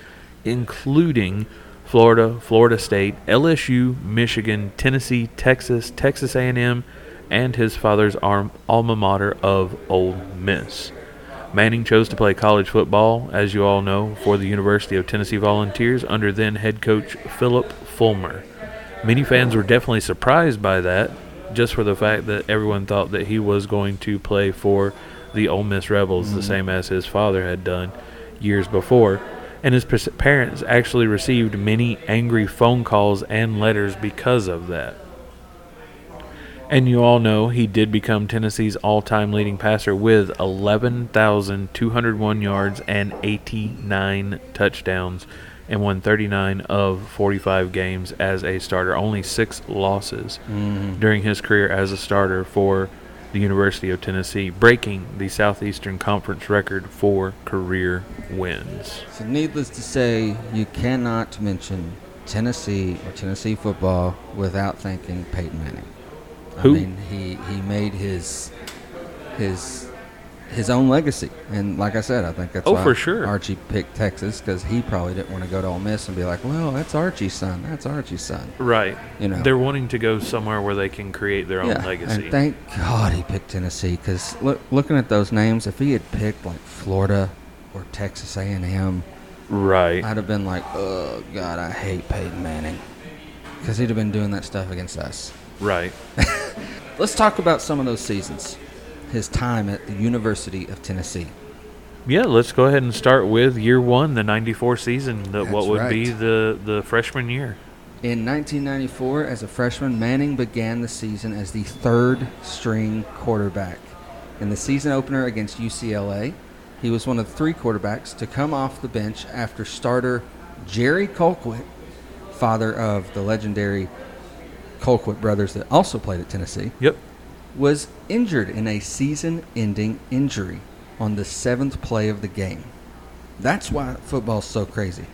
including Florida, Florida State, LSU, Michigan, Tennessee, Texas, Texas A&M, and his father's alma mater of Ole Miss. Manning chose to play college football, as you all know, for the University of Tennessee Volunteers under then head coach Phillip Fulmer. Many fans were definitely surprised by that, just for the fact that everyone thought that he was going to play for the Ole Miss Rebels, the mm-hmm. same as his father had done years before. And his parents actually received many angry phone calls and letters because of that. And you all know he did become Tennessee's all time leading passer with 11,201 yards and 89 touchdowns and won 39 of 45 games as a starter. Only six losses mm-hmm. during his career as a starter for the University of Tennessee, breaking the Southeastern Conference record for career wins. So, needless to say, you cannot mention Tennessee or Tennessee football without thanking Peyton Manning. I Who? mean, he, he made his his his own legacy. And like I said, I think that's Oh, why for sure. Archie picked Texas because he probably didn't want to go to Ole Miss and be like, well, that's Archie's son. That's Archie's son. Right. You know. They're wanting to go somewhere where they can create their own legacy. And thank God he picked Tennessee because look, looking at those names, if he had picked like Florida or Texas A&M, right. I'd have been like, oh God, I hate Peyton Manning because he'd have been doing that stuff against us. right. Let's talk about some of those seasons. His time at the University of Tennessee. Yeah, let's go ahead and start with year one, the '94 season. The, what would be the the freshman year? In 1994, as a freshman, Manning began the season as the third string quarterback. In the season opener against UCLA, he was one of three quarterbacks to come off the bench after starter Jerry Colquitt, father of the legendary Colquitt brothers that also played at Tennessee, Yep. Was injured in a season ending injury on the seventh play of the game. That's why football's so crazy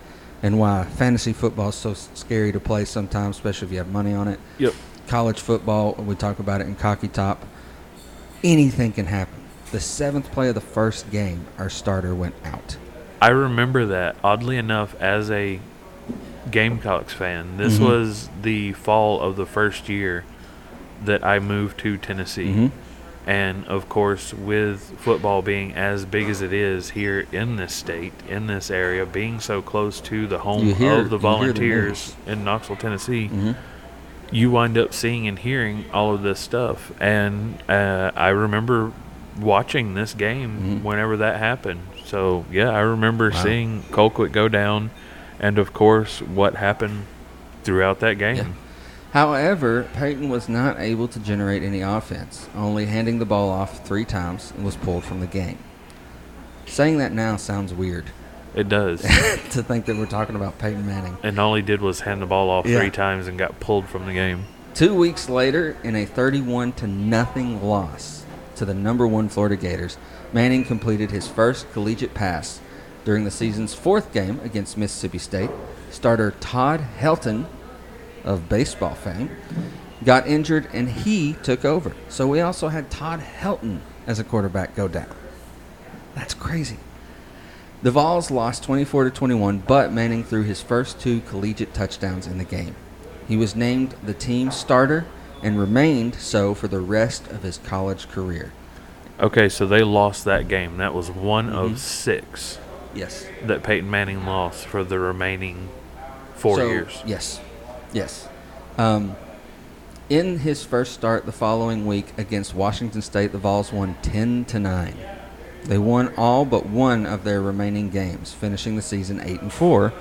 and why fantasy football is so scary to play sometimes, especially if you have money on it. Yep. College football, we talk about it in Cocky Top, anything can happen. The seventh play of the first game, our starter went out. I remember that. Oddly enough, as a Gamecocks fan, this Mhm. was the fall of the first year that I moved to Tennessee. Mhm. And of course, with football being as big as it is here in this state, in this area, being so close to the home hear- of the hear the volunteers in Knoxville, Tennessee, Mhm. you wind up seeing and hearing all of this stuff. And uh, I remember watching this game Mhm. whenever that happened. So yeah, I remember Wow. seeing Colquitt go down, and of course what happened throughout that game. Yeah. However, Peyton was not able to generate any offense, only handing the ball off three times and was pulled from the game. Saying that now sounds weird It does. to think that we're talking about Peyton Manning. and all he did was hand the ball off Yeah. three times and got pulled from the game. Two weeks later, in a 31 to nothing loss to the number one Florida Gators, Manning completed his first collegiate pass during the season's fourth game against Mississippi State. Starter Todd Helton of baseball fame got injured and he took over. So we also had Todd Helton as a quarterback go down. That's crazy. The Vols lost 24 to 21, but Manning threw his first two collegiate touchdowns in the game. He was named the team starter and remained so for the rest of his college career. Okay, so they lost that game. That was one Mhm. of six Yes. that Peyton Manning lost for the remaining four So, years. Yes. Yes. Um, in his first start the following week against Washington State, the Vols won 10 to 9. They won all but one of their remaining games, finishing the season 8 and 4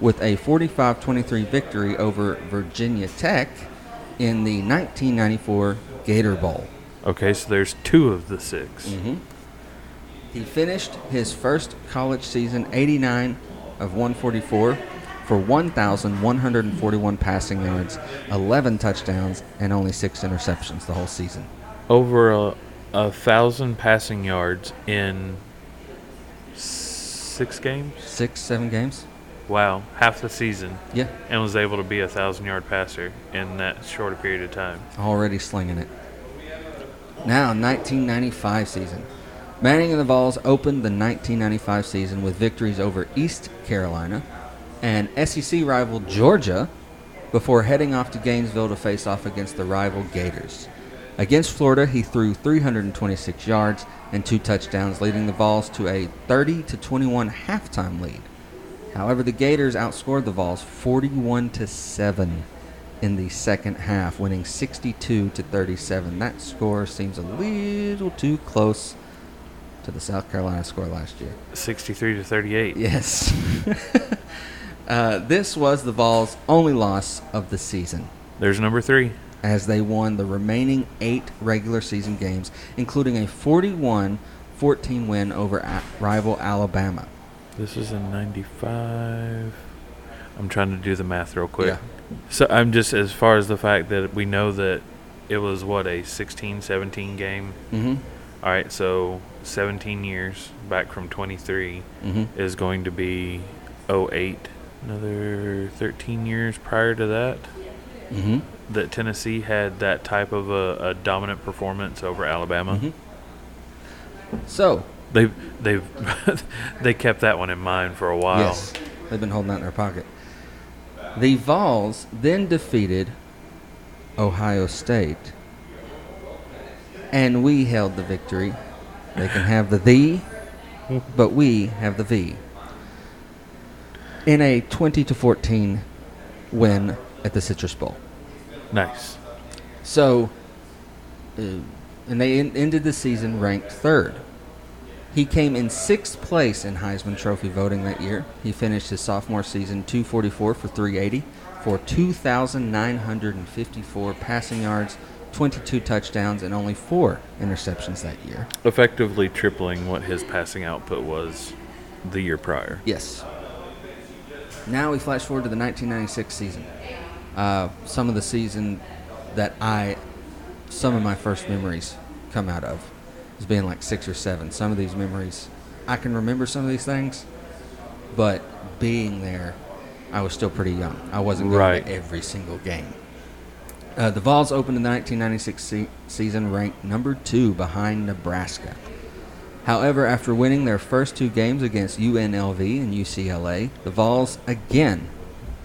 with a 45-23 victory over Virginia Tech in the 1994 Gator Bowl. Okay, so there's two of the 6 Mm-hmm. He finished his first college season 89 of 144 for 1,141 passing yards, 11 touchdowns, and only six interceptions the whole season. Over a, a thousand passing yards in six games. Six, seven games? Wow, half the season, Yeah, and was able to be a thousand yard passer in that short a period of time. already slinging it. Now, 1995 season. Manning and the Vols opened the 1995 season with victories over East Carolina and SEC rival Georgia before heading off to Gainesville to face off against the rival Gators. Against Florida, he threw 326 yards and two touchdowns, leading the Vols to a 30 to 21 halftime lead. However, the Gators outscored the Vols 41 to 7 in the second half, winning 62 to 37. That score seems a little too close to the South Carolina score last year. 63 to 38. Yes. uh, this was the Vols' only loss of the season, There's number three. as they won the remaining eight regular season games, including a 41 14 win over a- rival Alabama. This is in 95. I'm trying to do the math real quick. Yeah. So I'm just, as far as the fact that we know that it was, what, a 16 17 game? Mm-hmm. All right, so 17 years back from 23 Mm-hmm. is going to be 08. Another 13 years prior to that, Mm-hmm. that Tennessee had that type of a, a dominant performance over Alabama. Mhm. So, They've they've they kept that one in mind for a while. yes, they've been holding that in their pocket. The Vols then defeated Ohio State, and we held the victory. They can have the the, but we have the V. In a 20 to 14 win at the Citrus Bowl. Nice. So, uh, and they en- ended the season ranked third. He came in sixth place in Heisman Trophy voting that year. He finished his sophomore season 244 for 380 for 2,954 passing yards, 22 touchdowns, and only four interceptions that year. Effectively tripling what his passing output was the year prior. Yes. Now we flash forward to the 1996 season. Uh, some of the season that I, some of my first memories come out of is being like six or seven. Some of these memories, I can remember some of these things, but being there, I was still pretty young. I wasn't going Right. to every single game. Uh, the Vols opened in the 1996 se- season ranked number two behind Nebraska. However, after winning their first two games against UNLV and UCLA, the Vols again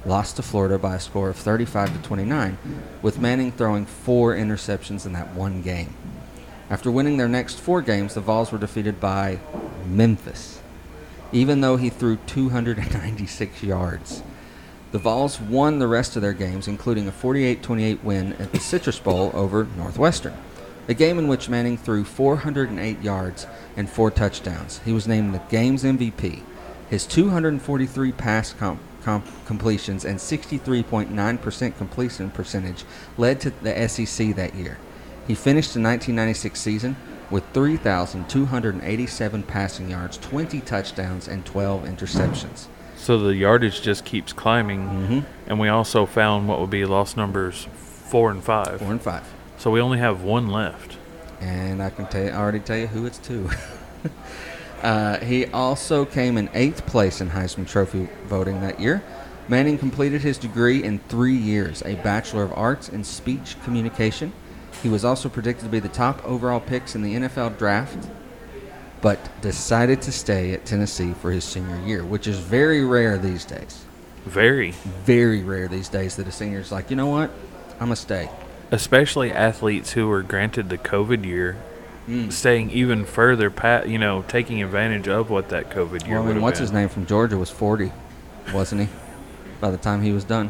lost to Florida by a score of 35 to 29, with Manning throwing four interceptions in that one game. After winning their next four games, the Vols were defeated by Memphis, even though he threw 296 yards. The Vols won the rest of their games, including a 48 28 win at the Citrus Bowl over Northwestern, a game in which Manning threw 408 yards and four touchdowns. He was named the game's MVP. His 243 pass com- com- completions and 63.9% completion percentage led to the SEC that year. He finished the 1996 season with 3,287 passing yards, 20 touchdowns, and 12 interceptions. So the yardage just keeps climbing, Mm-hmm. and we also found what would be lost numbers four and five. Four and five. So we only have one left. And I can tell you, I already tell you who it's to. uh, he also came in eighth place in Heisman Trophy voting that year. Manning completed his degree in three years, a Bachelor of Arts in Speech Communication. He was also predicted to be the top overall picks in the NFL draft, but decided to stay at Tennessee for his senior year, which is very rare these days. Very, Very rare these days that a senior's like, you know what, I'm gonna stay. Especially athletes who were granted the COVID year, Mm. staying even further, pat, you know, taking advantage of what that COVID year Well, I mean, what's been. his name from Georgia was 40, wasn't he? By the time he was done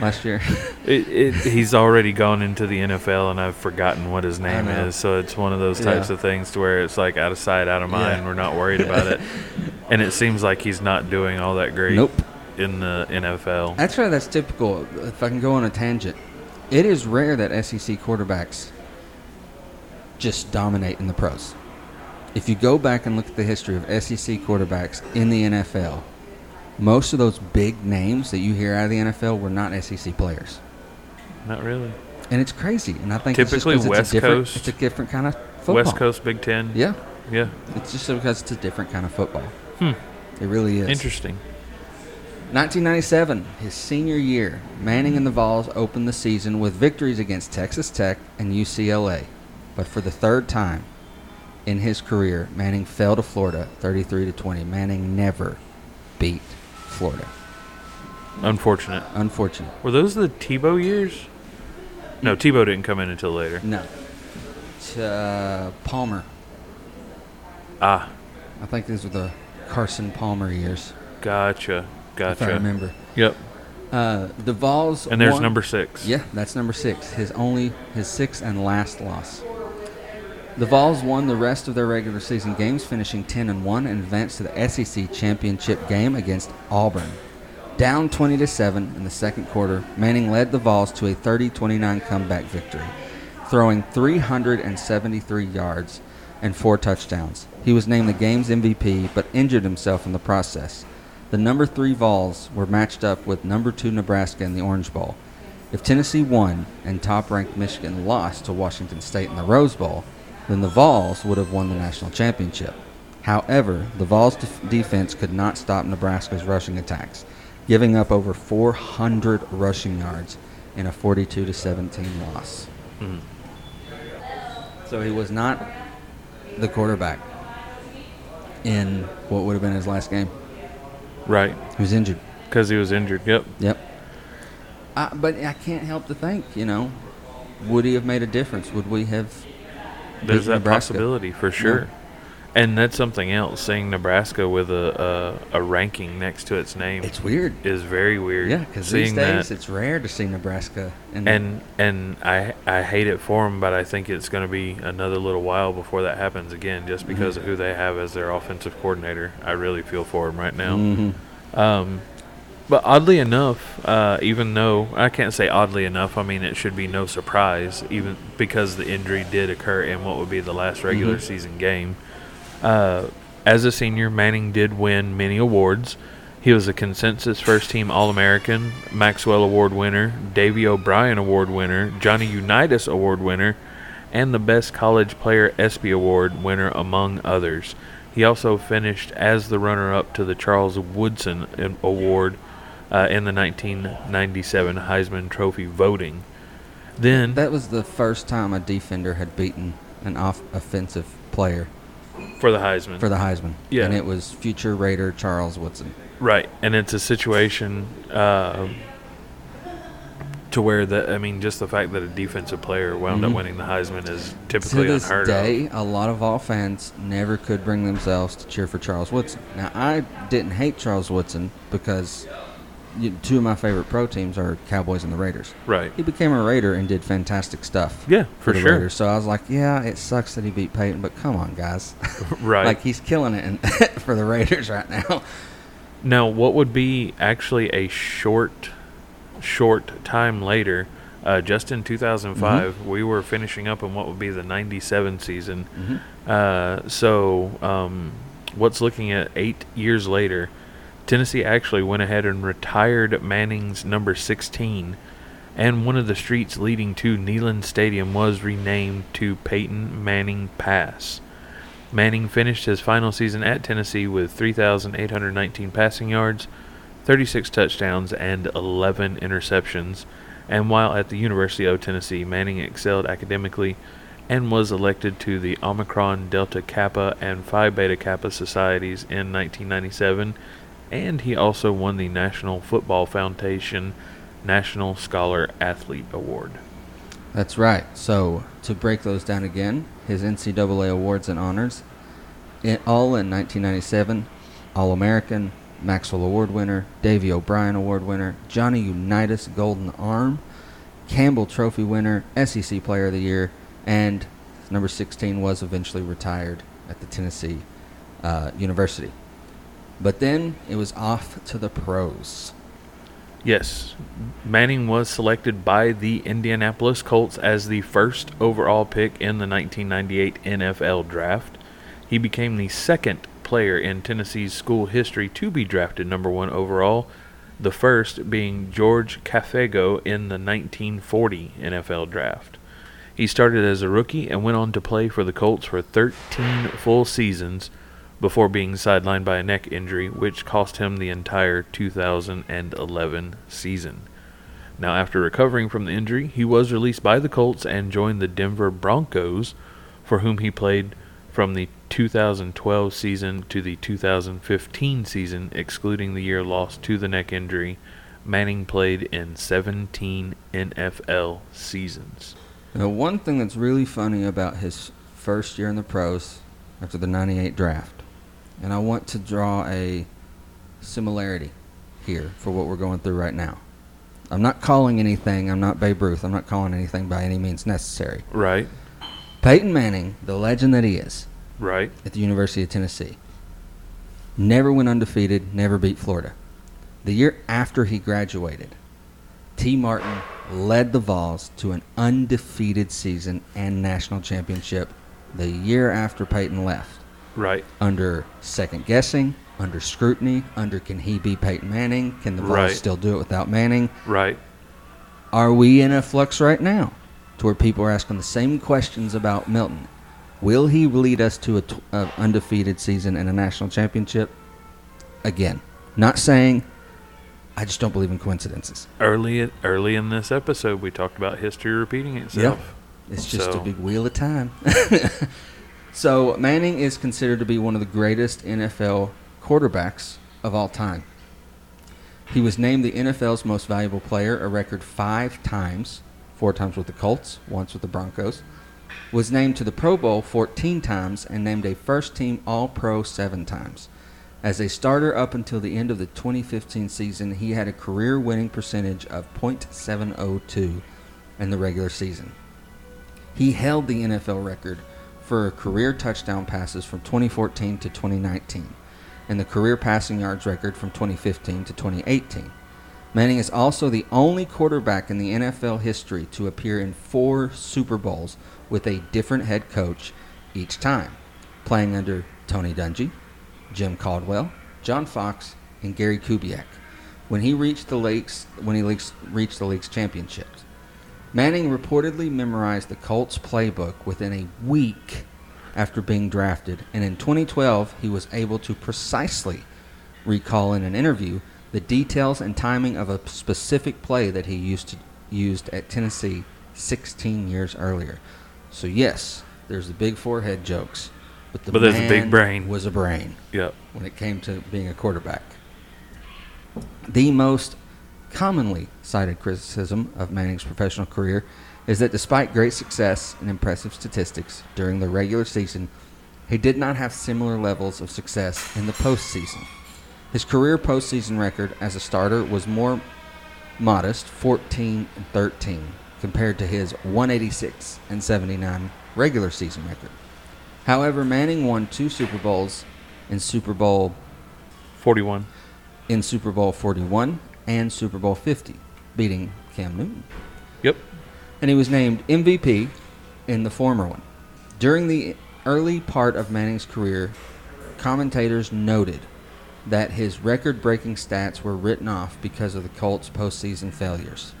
last year. It, it, he's already gone into the NFL, and I've forgotten what his name is. So it's one of those types Yeah. of things to where it's like out of sight, out of mind. Yeah. We're not worried about it, and it seems like he's not doing all that great. Nope. In the NFL, Actually, that's typical. If I can go on a tangent, it is rare that SEC quarterbacks just dominate in the pros. If you go back and look at the history of SEC quarterbacks in the NFL, most of those big names that you hear out of the NFL were not SEC players. not really. And it's crazy. And I think it's just Typically it's West a Coast- It's a different kind of football. West Coast Big Ten. Yeah. yeah, It's just because it's a different kind of football. Hmm. It really is. interesting. 1997, his senior year, Manning and the Vols opened the season with victories against Texas Tech and UCLA. But for the third time in his career, Manning fell to Florida 33 to 20. Manning never beat Florida. Unfortunate. Unfortunate. Were those the Tebow years? No, Tebow didn't come in until later. No. T- Uh, Palmer. Ah, I think these were the Carson Palmer years, gotcha, if I remember. Yep. Uh, the Vols. And there's won- number six. Yeah, that's number six. His only, his sixth and last loss. The Vols won the rest of their regular season games, finishing 10 and 1 and advanced to the SEC championship game against Auburn. Down 20 to 7 in the second quarter, Manning led the Vols to a 30-29 comeback victory, throwing 373 yards and four touchdowns. He was named the game's MVP, but injured himself in the process. The number three Vols were matched up with number two Nebraska in the Orange Bowl. If Tennessee won and top-ranked Michigan lost to Washington State in the Rose Bowl, then the Vols would have won the national championship. However, the Vols' def- defense could not stop Nebraska's rushing attacks, giving up over 400 rushing yards in a 42 to 17 loss. Mhm. So he was not the quarterback in what would have been his last game. Right. He was injured. Because he was injured. Yep. Yep. Uh, but I can't help to think, you know, would he have made a difference? Would we have? There's that Nebraska? possibility for sure. And that's something else. Seeing Nebraska with a, a, a ranking next to its name It's weird. is very weird. Yeah, because these days that- it's rare to see Nebraska. And, and and I I hate it for them, but I think it's going to be another little while before that happens again, just Mm-hmm. because of who they have as their offensive coordinator. I really feel for him right now. Mhm. Um, but oddly enough, uh, even though I can't say oddly enough, I mean it should be no surprise, even because the injury did occur in what would be the last regular Mhm. season game. Uh, as a senior, Manning did win many awards. He was a consensus first team All American, Maxwell Award winner, Davy O'Brien Award winner, Johnny Unitas Award winner, and the Best College Player ESPY Award winner, among others. He also finished as the runner up to the Charles Woodson Award uh, in the 1997 Heisman Trophy voting. Then, that was the first time a defender had beaten an off- offensive player for the Heisman. for the Heisman. Yeah. And it was future Raider Charles Woodson. Right, and it's a situation uh, to where that I mean, just the fact that a defensive player wound up winning the Heisman is To typically this unheard day, of. a lot of all fans never could bring themselves to cheer for Charles Woodson. Now, I didn't hate Charles Woodson because you, two of my favorite pro teams are Cowboys and the Raiders. Right. He became a Raider and did fantastic stuff. Yeah, for the sure. Raiders. So I was like, yeah, it sucks that he beat Peyton, but come on, guys. Right. like he's killing it in, for the Raiders right now. Now, what would be actually a short, short time later, uh, just in 2005, Mm-hmm. we were finishing up in what would be the 97 season. Mhm. Uh, so, um, what's looking at eight years later, Tennessee actually went ahead and retired Manning's number 16, and one of the streets leading to Neyland Stadium was renamed to Peyton Manning Pass. Manning finished his final season at Tennessee with 3,819 passing yards, 36 touchdowns, and 11 interceptions. And while at the University of Tennessee, Manning excelled academically and was elected to the Omicron Delta Kappa and Phi Beta Kappa societies in 1997. And he also won the National Football Foundation National Scholar Athlete Award. That's right. So to break those down again, his NCAA awards and honors, all in 1997, All American, Maxwell Award winner, Davy O'Brien Award winner, Johnny Unitas Golden Arm, Campbell Trophy winner, SEC Player of the Year, and number 16 was eventually retired at the Tennessee uh, University. But then it was off to the pros. Yes, Manning was selected by the Indianapolis Colts as the first overall pick in the 1998 NFL Draft. He became the second player in Tennessee's school history to be drafted number one overall, the first being George Cafego in the 1940 NFL Draft. He started as a rookie and went on to play for the Colts for 13 full seasons before being sidelined by a neck injury, which cost him the entire 2011 season. Now, after recovering from the injury, he was released by the Colts and joined the Denver Broncos, for whom he played from the 2012 season to the 2015 season, excluding the year lost to the neck injury. Manning played in 17 NFL seasons. Now, one thing that's really funny about his first year in the pros after the 98 draft, and I want to draw a similarity here for what we're going through right now. I'm not calling anything, I'm not Babe Ruth, I'm not calling anything by any means necessary. Right, Peyton Manning, the legend that he is, right, at the University of Tennessee, never went undefeated, never beat Florida. The year after he graduated, Tee Martin led the Vols to an undefeated season and national championship the year after Peyton left. Right, Under second guessing, under scrutiny, under can he be Peyton Manning? Can the Vols Right. still do it without Manning? right. Are we in a flux right now to where people are asking the same questions about Milton? Will he lead us to a, t- a undefeated season and a national championship? Again, not saying I just don't believe in coincidences. Early, early in this episode, we talked about history repeating itself. It's just So- a big wheel of time. So Manning is considered to be one of the greatest NFL quarterbacks of all time. He was named the NFL's most valuable player a record five times, four times with the Colts, once with the Broncos. Was named to the Pro Bowl 14 times and named a first team All Pro seven times. As a starter up until the end of the 2015 season, he had a career winning percentage of .702 in the regular season. He held the NFL record for career touchdown passes from 2014 to 2019 and the career passing yards record from 2015 to 2018. Manning is also the only quarterback in the NFL history to appear in four Super Bowls with a different head coach each time, playing under Tony Dungy, Jim Caldwell, John Fox, and Gary Kubiak when he reached the Lakes when he reached the league's championships. Manning reportedly memorized the Colts playbook within a week after being drafted, and in 2012 he was able to precisely recall in an interview the details and timing of a specific play that he used to, used at Tennessee 16 years earlier. So yes, there's the big forehead jokes, but the But there's a big brain. was a brain Yep. when it came to being a quarterback. The most commonly cited criticism of Manning's professional career is that despite great success and impressive statistics during the regular season, he did not have similar levels of success in the postseason. His career postseason record as a starter was more modest, 14 and 13, compared to his 186 and 79 regular season record. However, Manning won two Super Bowls in Super Bowl 41. in Super Bowl 41 and Super Bowl 50, beating Cam Newton. Yep. And he was named MVP in the former one. During the early part of Manning's career, commentators noted that his record breaking stats were written off because of the Colts' postseason failures.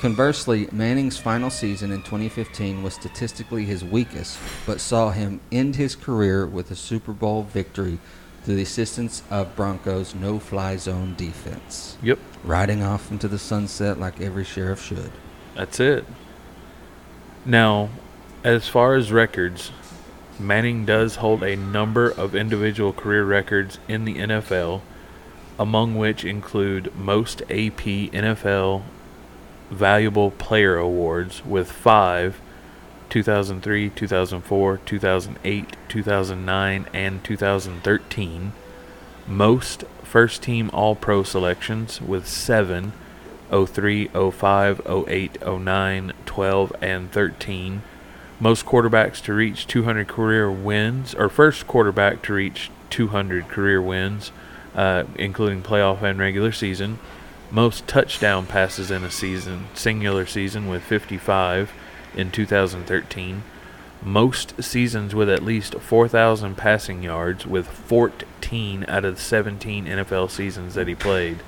Conversely, Manning's final season in 2015 was statistically his weakest, but saw him end his career with a Super Bowl victory through the assistance of Broncos' no fly zone defense, Yep. riding off into the sunset like every sheriff should. That's it. Now, as far as records, Manning does hold a number of individual career records in the NFL, among which include most AP NFL Valuable Player Awards with five 2003, 2004, 2008, 2009, and 2013. Most first team All Pro selections with seven 03, 05, 08, 09, 12, and 13. Most quarterbacks to reach 200 career wins, or first quarterback to reach 200 career wins, uh, including playoff and regular season. Most touchdown passes in a season, singular season, with 55 in 2013. Most seasons with at least 4,000 passing yards, with 14 out of the 17 NFL seasons that he played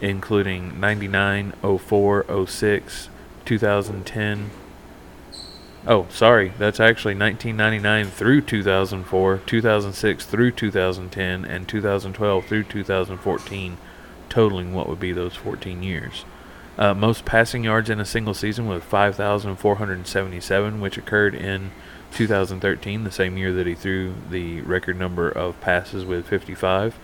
including 99, 04, 06, 2010. Oh, sorry, that's actually 1999 through 2004, 2006 through 2010, and 2012 through 2014, totaling what would be those 14 years. Uh, most passing yards in a single season with 5,477, which occurred in 2013, the same year that he threw the record number of passes with 55.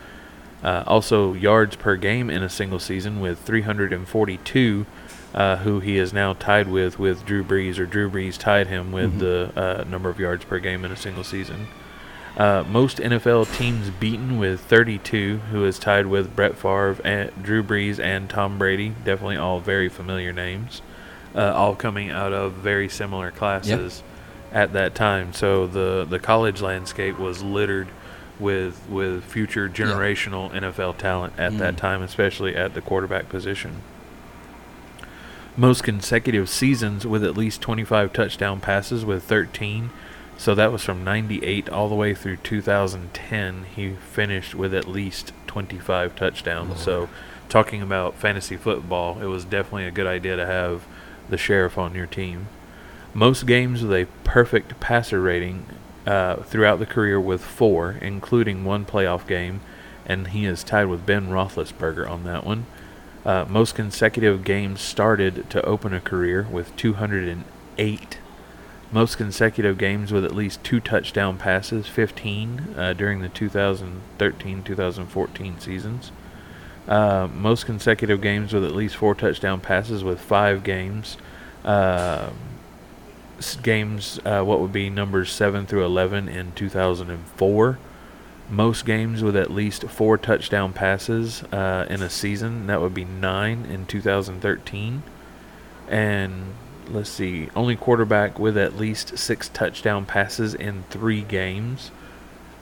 Uh, also, yards per game in a single season with 342, uh, who he is now tied with with Drew Brees, or Drew Brees tied him with the uh, number of yards per game in a single season. Uh, most NFL teams beaten with 32, who is tied with Brett Favre, and Drew Brees, and Tom Brady. Definitely all very familiar names, uh, all coming out of very similar classes at that time. So the the college landscape was littered with with future generational NFL talent at that Mm. time, especially at the quarterback position. Most consecutive seasons with at least 25 touchdown passes with 13. So that was from 98 all the way through 2010. He finished with at least 25 touchdowns. So talking about fantasy football, it was definitely a good idea to have the sheriff on your team. Most games with a perfect passer rating uh, throughout the career with four, including one playoff game, and he is tied with Ben Roethlisberger on that one. Uh, most consecutive games started to open a career with 208. Most consecutive games with at least two touchdown passes, 15 uh, during the 2013-2014 seasons. Uh, most consecutive games with at least four touchdown passes, with five games. Uh, games, uh, what would be numbers 7 through 11 in 2004. Most games with at least four touchdown passes uh, in a season, that would be nine in 2013. And let's see, only quarterback with at least six touchdown passes in three games.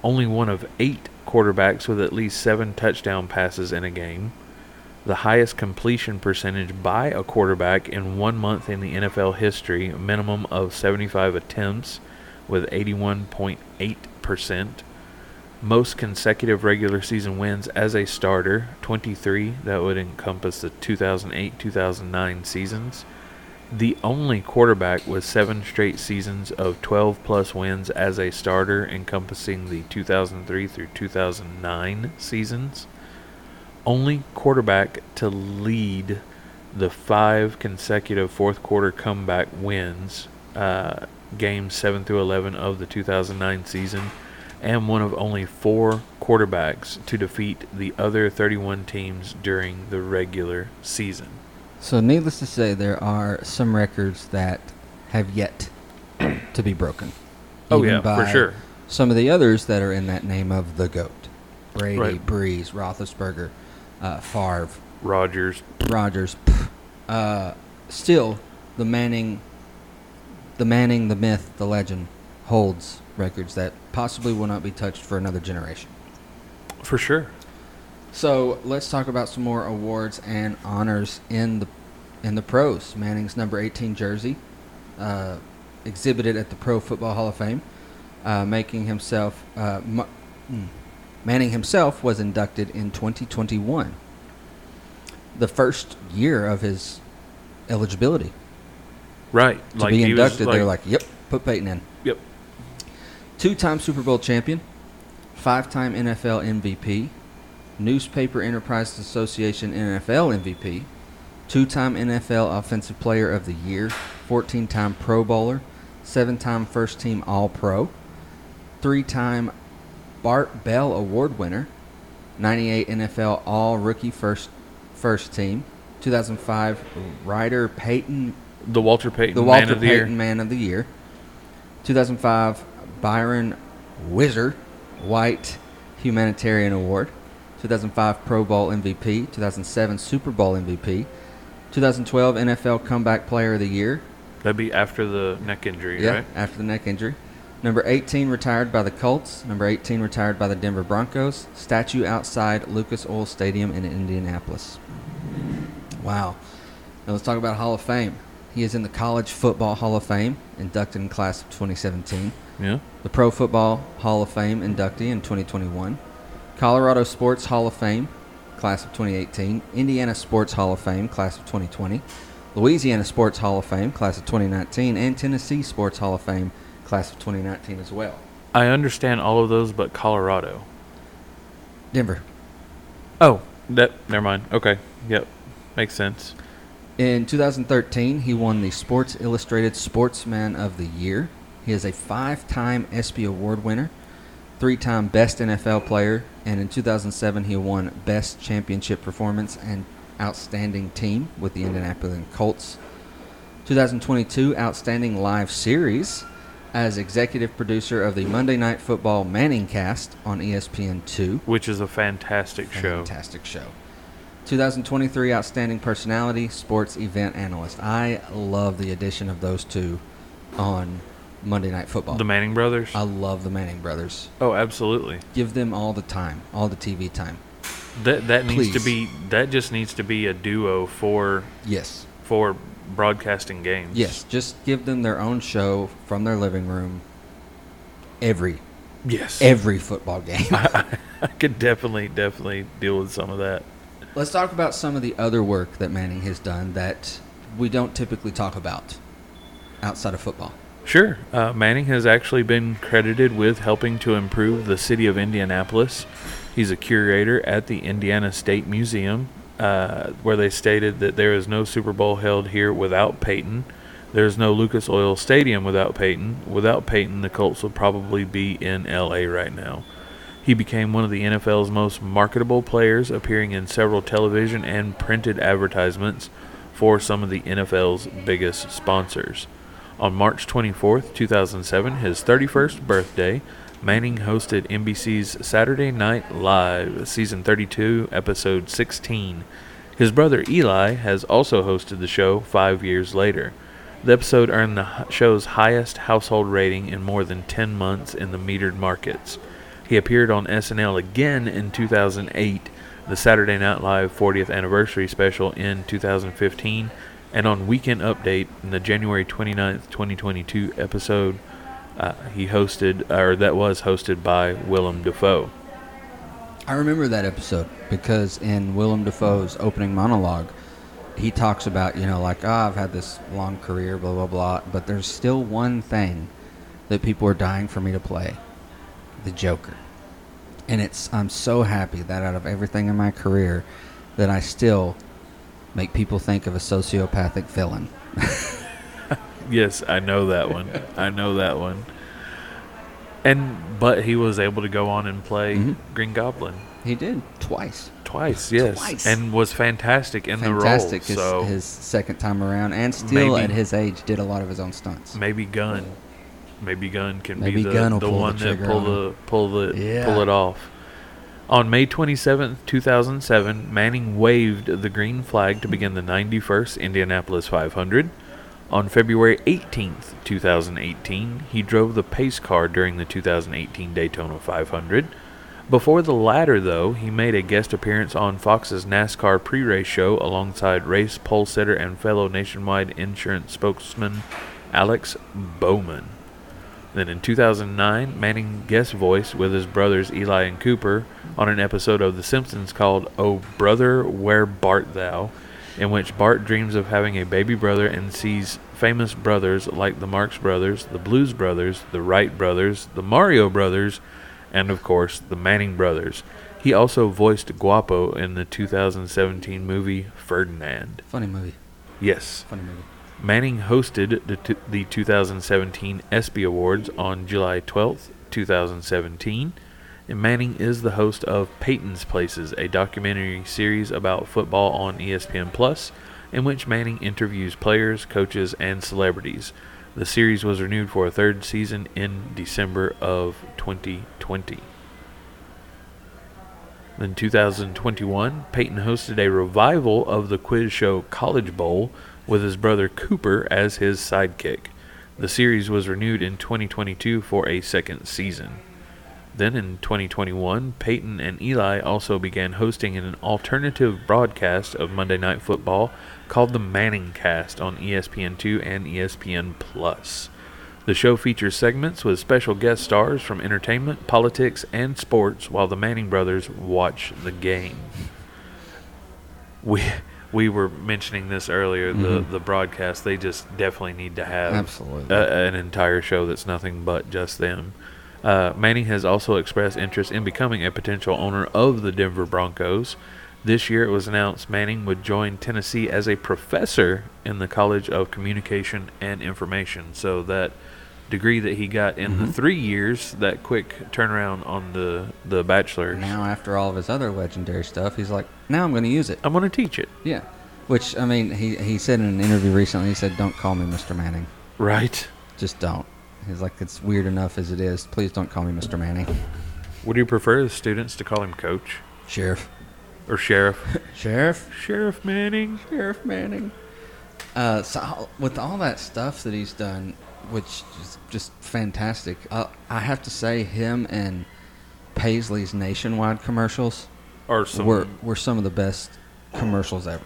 Only one of eight quarterbacks with at least seven touchdown passes in a game. The highest completion percentage by a quarterback in one month in the NFL history, minimum of 75 attempts with 81.8%. Most consecutive regular season wins as a starter, 23. That would encompass the 2008 2009 seasons. The only quarterback with seven straight seasons of 12 plus wins as a starter, encompassing the 2003 through 2009 seasons. Only quarterback to lead the five consecutive fourth quarter comeback wins, uh, games 7 through 11 of the 2009 season, and one of only four quarterbacks to defeat the other 31 teams during the regular season. So, needless to say, there are some records that have yet to be broken. Oh, yeah, for sure. Some of the others that are in that name of the GOAT Brady, Right. Brees, Roethlisberger, uh, Favre, Rodgers, Rodgers. Uh, still, the Manning, the Manning, the myth, the legend holds records that possibly will not be touched for another generation. for sure. So let's talk about some more awards and honors in the in the pros. Manning's number 18 jersey, uh, exhibited at the Pro Football Hall of Fame, uh, making himself. Uh, mm. Manning himself was inducted in 2021, the first year of his eligibility Right. to be he was inducted. They're like, "Yep, put Peyton in." yep. Two-time Super Bowl champion, five-time NFL MVP, Newspaper Enterprise Association NFL MVP, two-time NFL Offensive Player of the Year, 14-time Pro Bowler, seven-time First-Team All-Pro, three-time Bert Bell Award winner, 98 NFL All Rookie First First Team, 2005 Ryder Peyton The Walter Payton the Walter Man of the Payton Year. Man of the Year. 2005 Byron Whizzer White Humanitarian Award. 2005 Pro Bowl MVP. 2007 Super Bowl MVP. 2012 NFL Comeback Player of the Year. That'd be after the neck injury, Yeah, right? after the neck injury. Number 18 retired by the Colts. Number 18 retired by the Denver Broncos. Statue outside Lucas Oil Stadium in Indianapolis. Wow. Now let's talk about Hall of Fame. He is in the College Football Hall of Fame, inducted in class of 2017. Yeah. The Pro Football Hall of Fame inductee in 2021. Colorado Sports Hall of Fame, class of 2018. Indiana Sports Hall of Fame, class of 2020. Louisiana Sports Hall of Fame, class of 2019. And Tennessee Sports Hall of Fame, class of 2019 as well. I understand all of those, but Colorado. Denver. Oh, that. Never mind. Okay. Yep. Makes sense. In 2013, he won the Sports Illustrated Sportsman of the Year. He is a five time ESPY Award winner, three time Best NFL Player, and in 2007, he won Best Championship Performance and Outstanding Team with the Indianapolis Colts. 2022 Outstanding Live Series as executive producer of the Monday Night Football Manning Cast on E ESPN2. Which is a fantastic show. Fantastic show. 2023 Outstanding Personality, Sports Event Analyst. I love the addition of those two on Monday Night Football. The Manning brothers. I love the Manning brothers. oh, absolutely. Give them all the time, all the TV time. That that needs to be. That just needs to be a duo for Yes. for broadcasting games. Yes. Just give them their own show from their living room every Yes. every football game. I could definitely definitely deal with some of that. Let's talk about some of the other work that Manning has done that we don't typically talk about outside of football. Sure. Uh, Manning has actually been credited with helping to improve the city of Indianapolis. He's a curator at the Indiana State Museum, uh, where they stated that there is no Super Bowl held here without Peyton. There's no Lucas Oil Stadium without Peyton. Without Peyton, the Colts would probably be in LA right now. He became one of the NFL's most marketable players, appearing in several television and printed advertisements for some of the NFL's biggest sponsors. On March 24th, 2007, his 31st birthday, Manning hosted NBC's Saturday Night Live, season 32, episode 16. His brother Eli has also hosted the show five years later. The episode earned the show's highest household rating in more than 10 months in the metered markets. He appeared on SNL again in 2008, the Saturday Night Live 40th anniversary special in 2015, and on Weekend Update in the January 29th, 2022 episode. Uh, he hosted, or that was hosted by Willem Dafoe. I remember that episode because in Willem Dafoe's opening monologue, he talks about, you know, like, ah, I've had this long career, blah, blah, blah, but there's still one thing that people are dying for me to play the Joker. And it's, I'm so happy that out of everything in my career, that I still make people think of a sociopathic villain. Yes, I know that one. I know that one. And but he was able to go on and play Mhm. Green Goblin He did twice. twice, yes, Twice. and was fantastic in Fantastic the his, role. So his second time around, and still Maybe- at his age did a lot of his own stunts. maybe Gunn, maybe Gunn can Maybe be the, Gunn will the pull the one that pull on the pull the Yeah. pull it off. On May 27, 2007, Manning waved the green flag to begin the 91st Indianapolis 500. On February 18, 2018, he drove the pace car during the 2018 Daytona 500. Before the latter, though, he made a guest appearance on Fox's NASCAR pre race show alongside race pole sitter and fellow nationwide insurance spokesman Alex Bowman. Then in 2009, Manning guest voiced with his brothers Eli and Cooper on an episode of The Simpsons called Oh Brother, Where Bart Thou, in which Bart dreams of having a baby brother and sees famous brothers like the Marx Brothers, the Blues Brothers, the Wright Brothers, the Mario Brothers, and of course the Manning Brothers. He also voiced Guapo in the 2017 movie Ferdinand. Funny movie. Yes. Funny movie. Manning hosted the, t- the 2017 ESPY Awards on July 12th, 2017. And Manning is the host of Peyton's Places, a documentary series about football on ESPN Plus, in which Manning interviews players, coaches, and celebrities. The series was renewed for a third season in December of 2020. In 2021, Peyton hosted a revival of the quiz show College Bowl with his brother Cooper as his sidekick. The series was renewed in 2022 for a second season. Then in 2021, Peyton and Eli also began hosting an alternative broadcast of Monday Night Football called the Manning Cast on E ESPN2 and ESPN Plus. The show features segments with special guest stars from entertainment, politics, and sports while the Manning brothers watch the game. We we were mentioning this earlier. The Mhm. the broadcast they just definitely need to have Absolutely. a, an entire show that's nothing but just them. Uh, Manning has also expressed interest in becoming a potential owner of the Denver Broncos. This year, it was announced Manning would join Tennessee as a professor in the College of Communication and Information. So that degree that he got in the Mhm. three years, that quick turnaround on the the bachelor's, Now, after all of his other legendary stuff, he's like, now I'm going to use it. I'm going to teach it. Yeah. Which, I mean, he, he said in an interview recently, he said, don't call me Mr. Manning. Right? Just don't. He's like, it's weird enough as it is. Please don't call me Mr. Manning. Would you prefer the students to call him Coach Sheriff. or Sheriff? Sheriff? Sheriff Manning. Sheriff Manning. Uh, so with all that stuff that he's done, which is just fantastic, uh, I have to say him and Paisley's nationwide commercials Or some were were some of the best commercials ever.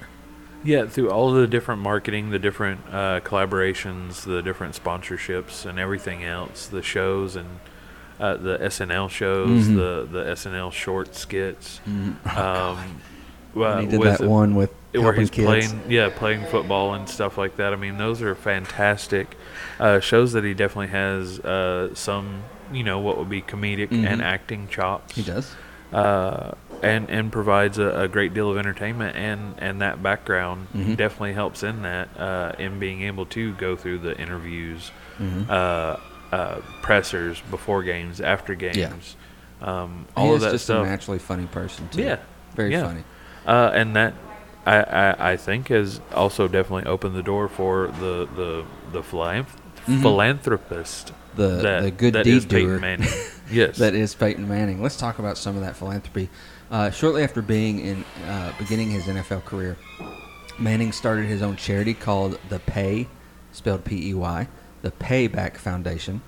Yeah, through all of the different marketing, the different uh, collaborations, the different sponsorships, and everything else, the shows and uh, the SNL shows, Mhm. the the SNL short skits. Um, And he did that one with where he's kids. playing, yeah, playing football and stuff like that. I mean, those are fantastic uh, shows that he definitely has uh, some, you know, what would be comedic Mhm. and acting chops. He does. Uh, and and provides a, a great deal of entertainment and and that background Mhm. definitely helps in that uh, in being able to go through the interviews, Mhm. uh, uh, pressers before games, after games, um, all of that just stuff. a naturally funny person too. Yeah, very yeah. funny. Uh, and that I, I, I think has also definitely opened the door for the the the philanth- Mhm. philanthropist The that the good that deed is Peyton doer. Manning. Yes, that is Peyton Manning. Let's talk about some of that philanthropy. Uh, shortly after being in uh, beginning his NFL career, Manning started his own charity called the Pay, spelled P-E-Y, the Payback Foundation.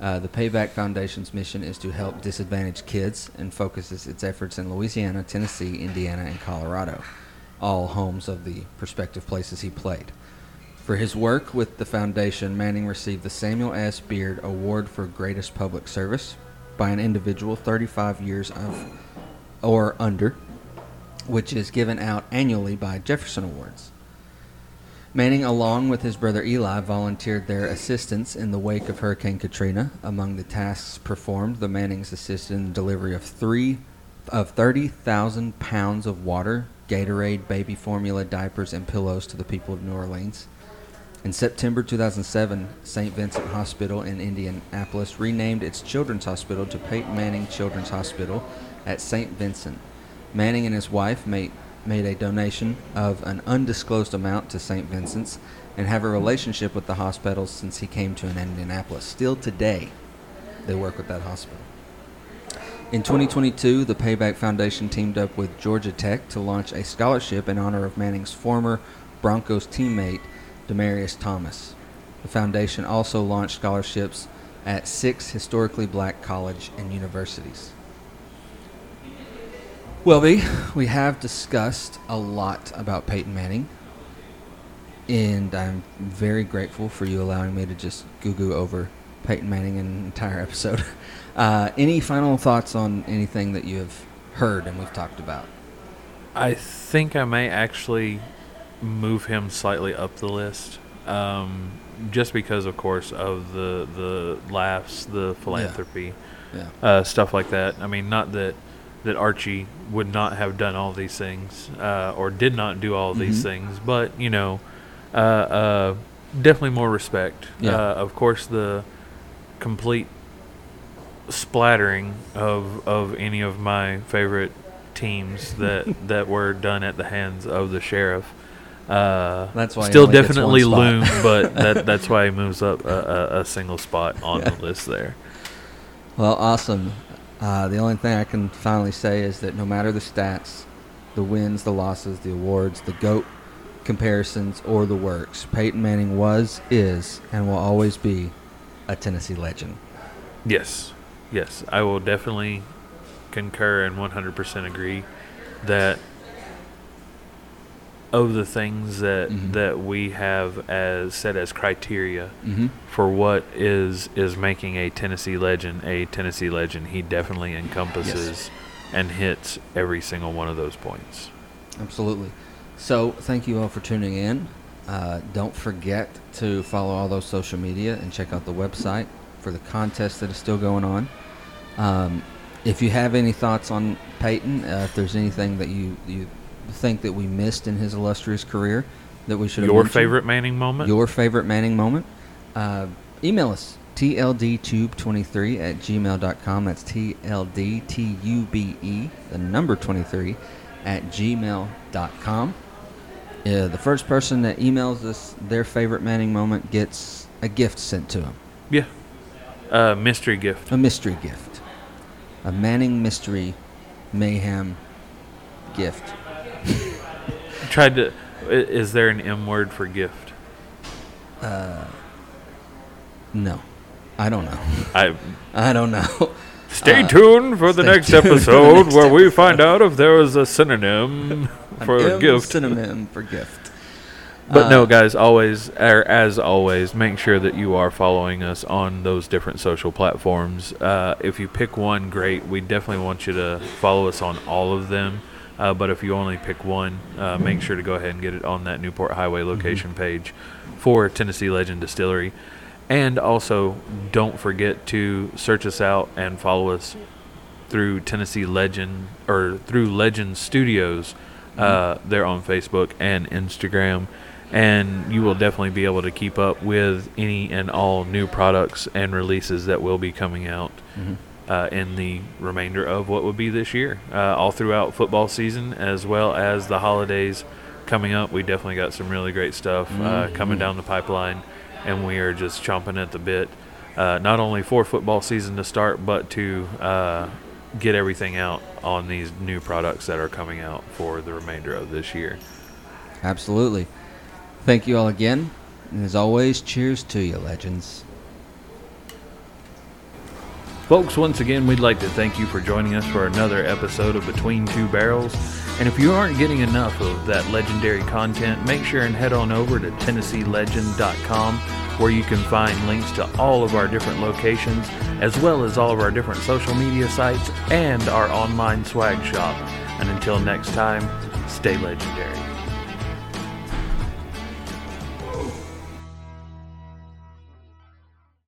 Uh, the Payback Foundation's mission is to help disadvantaged kids and focuses its efforts in Louisiana, Tennessee, Indiana, and Colorado, all homes of the prospective places he played. For his work with the foundation, Manning received the Samuel S. Beard Award for Greatest Public Service by an individual 35 years of or under, which is given out annually by Jefferson Awards. Manning, along with his brother Eli, volunteered their assistance in the wake of Hurricane Katrina. Among the tasks performed, the Mannings assisted in the delivery of three of 30,000 pounds of water, Gatorade, baby formula, diapers, and pillows to the people of New Orleans. In September 2007, St. Vincent Hospital in Indianapolis renamed its children's hospital to Peyton Manning Children's Hospital at St. Vincent. Manning and his wife made, made a donation of an undisclosed amount to St. Vincent's and have a relationship with the hospital since he came to Indianapolis. Still today, they work with that hospital. In 2022, the Payback Foundation teamed up with Georgia Tech to launch a scholarship in honor of Manning's former Broncos teammate, Demaryius Thomas. The foundation also launched scholarships at six historically black college and universities. Well, B, we have discussed a lot about Peyton Manning, and I'm very grateful for you allowing me to just goo goo over Peyton Manning an entire episode. Uh, any final thoughts on anything that you have heard and we've talked about? I think I may actually move him slightly up the list, um, just because, of course, of the the laughs, the philanthropy, Yeah. uh, stuff like that. I mean, not that that Archie would not have done all these things uh, or did not do all these Mhm. things, but you know, uh, uh, definitely more respect. Yeah. Uh, of course, the complete splattering of of any of my favorite teams that that were done at the hands of the sheriff. Uh, That's why still definitely loom, but that that's why he moves up a, a, a single spot on Yeah. the list there. Well, awesome. Uh, the only thing I can finally say is that no matter the stats, the wins, the losses, the awards, the GOAT comparisons, or the works, Peyton Manning was, is, and will always be a Tennessee legend. Yes, yes, I will definitely concur and 100% agree that of the things that Mhm. that we have as set as criteria Mm-hmm. for what is is making a Tennessee legend a Tennessee legend, he definitely encompasses and hits every single one of those points. Absolutely. So, thank you all for tuning in. Uh, don't forget to follow all those social media and check out the website for the contest that is still going on. Um, if you have any thoughts on Peyton, uh, if there's anything that you, you think that we missed in his illustrious career that we should have Your mentioned, favorite Manning moment? your favorite Manning moment, uh, email us tldtube23 at gmail.com. That's T-L-D-T-U-B-E, the number 23, at gmail.com. Uh, the first person that emails us their favorite Manning moment gets a gift sent to them. yeah. Uh, mystery gift. A mystery gift. A Manning mystery mayhem gift. Tried to. Is there an M word for gift? Uh, no. I don't know. I I don't know. Stay Uh, tuned for the next for the episode next where we find out if there is a synonym for gift. Synonym for gift. But Uh, no, guys, always, er, as always, make sure that you are following us on those different social platforms. Uh, if you pick one, great. We definitely want you to follow us on all of them. Uh, but if you only pick one, uh, make sure to go ahead and get it on that Newport Highway location page for Tennessee Legend Distillery. And also, don't forget to search us out and follow us through Tennessee Legend or through Legend Studios. Uh, they're on Facebook and Instagram, and you will definitely be able to keep up with any and all new products and releases that will be coming out uh, in the remainder of what would be this year, uh, all throughout football season as well as the holidays coming up. We definitely got some really great stuff uh, coming down the pipeline, and we are just chomping at the bit, uh, not only for football season to start, but to uh, get everything out on these new products that are coming out for the remainder of this year. Absolutely. Thank you all again. And as always, cheers to you, legends. Folks, once again, we'd like to thank you for joining us for another episode of Between Two Barrels. And if you aren't getting enough of that legendary content, make sure and head on over to TennesseeLegend.com where you can find links to all of our different locations, as well as all of our different social media sites and our online swag shop. And until next time, stay legendary.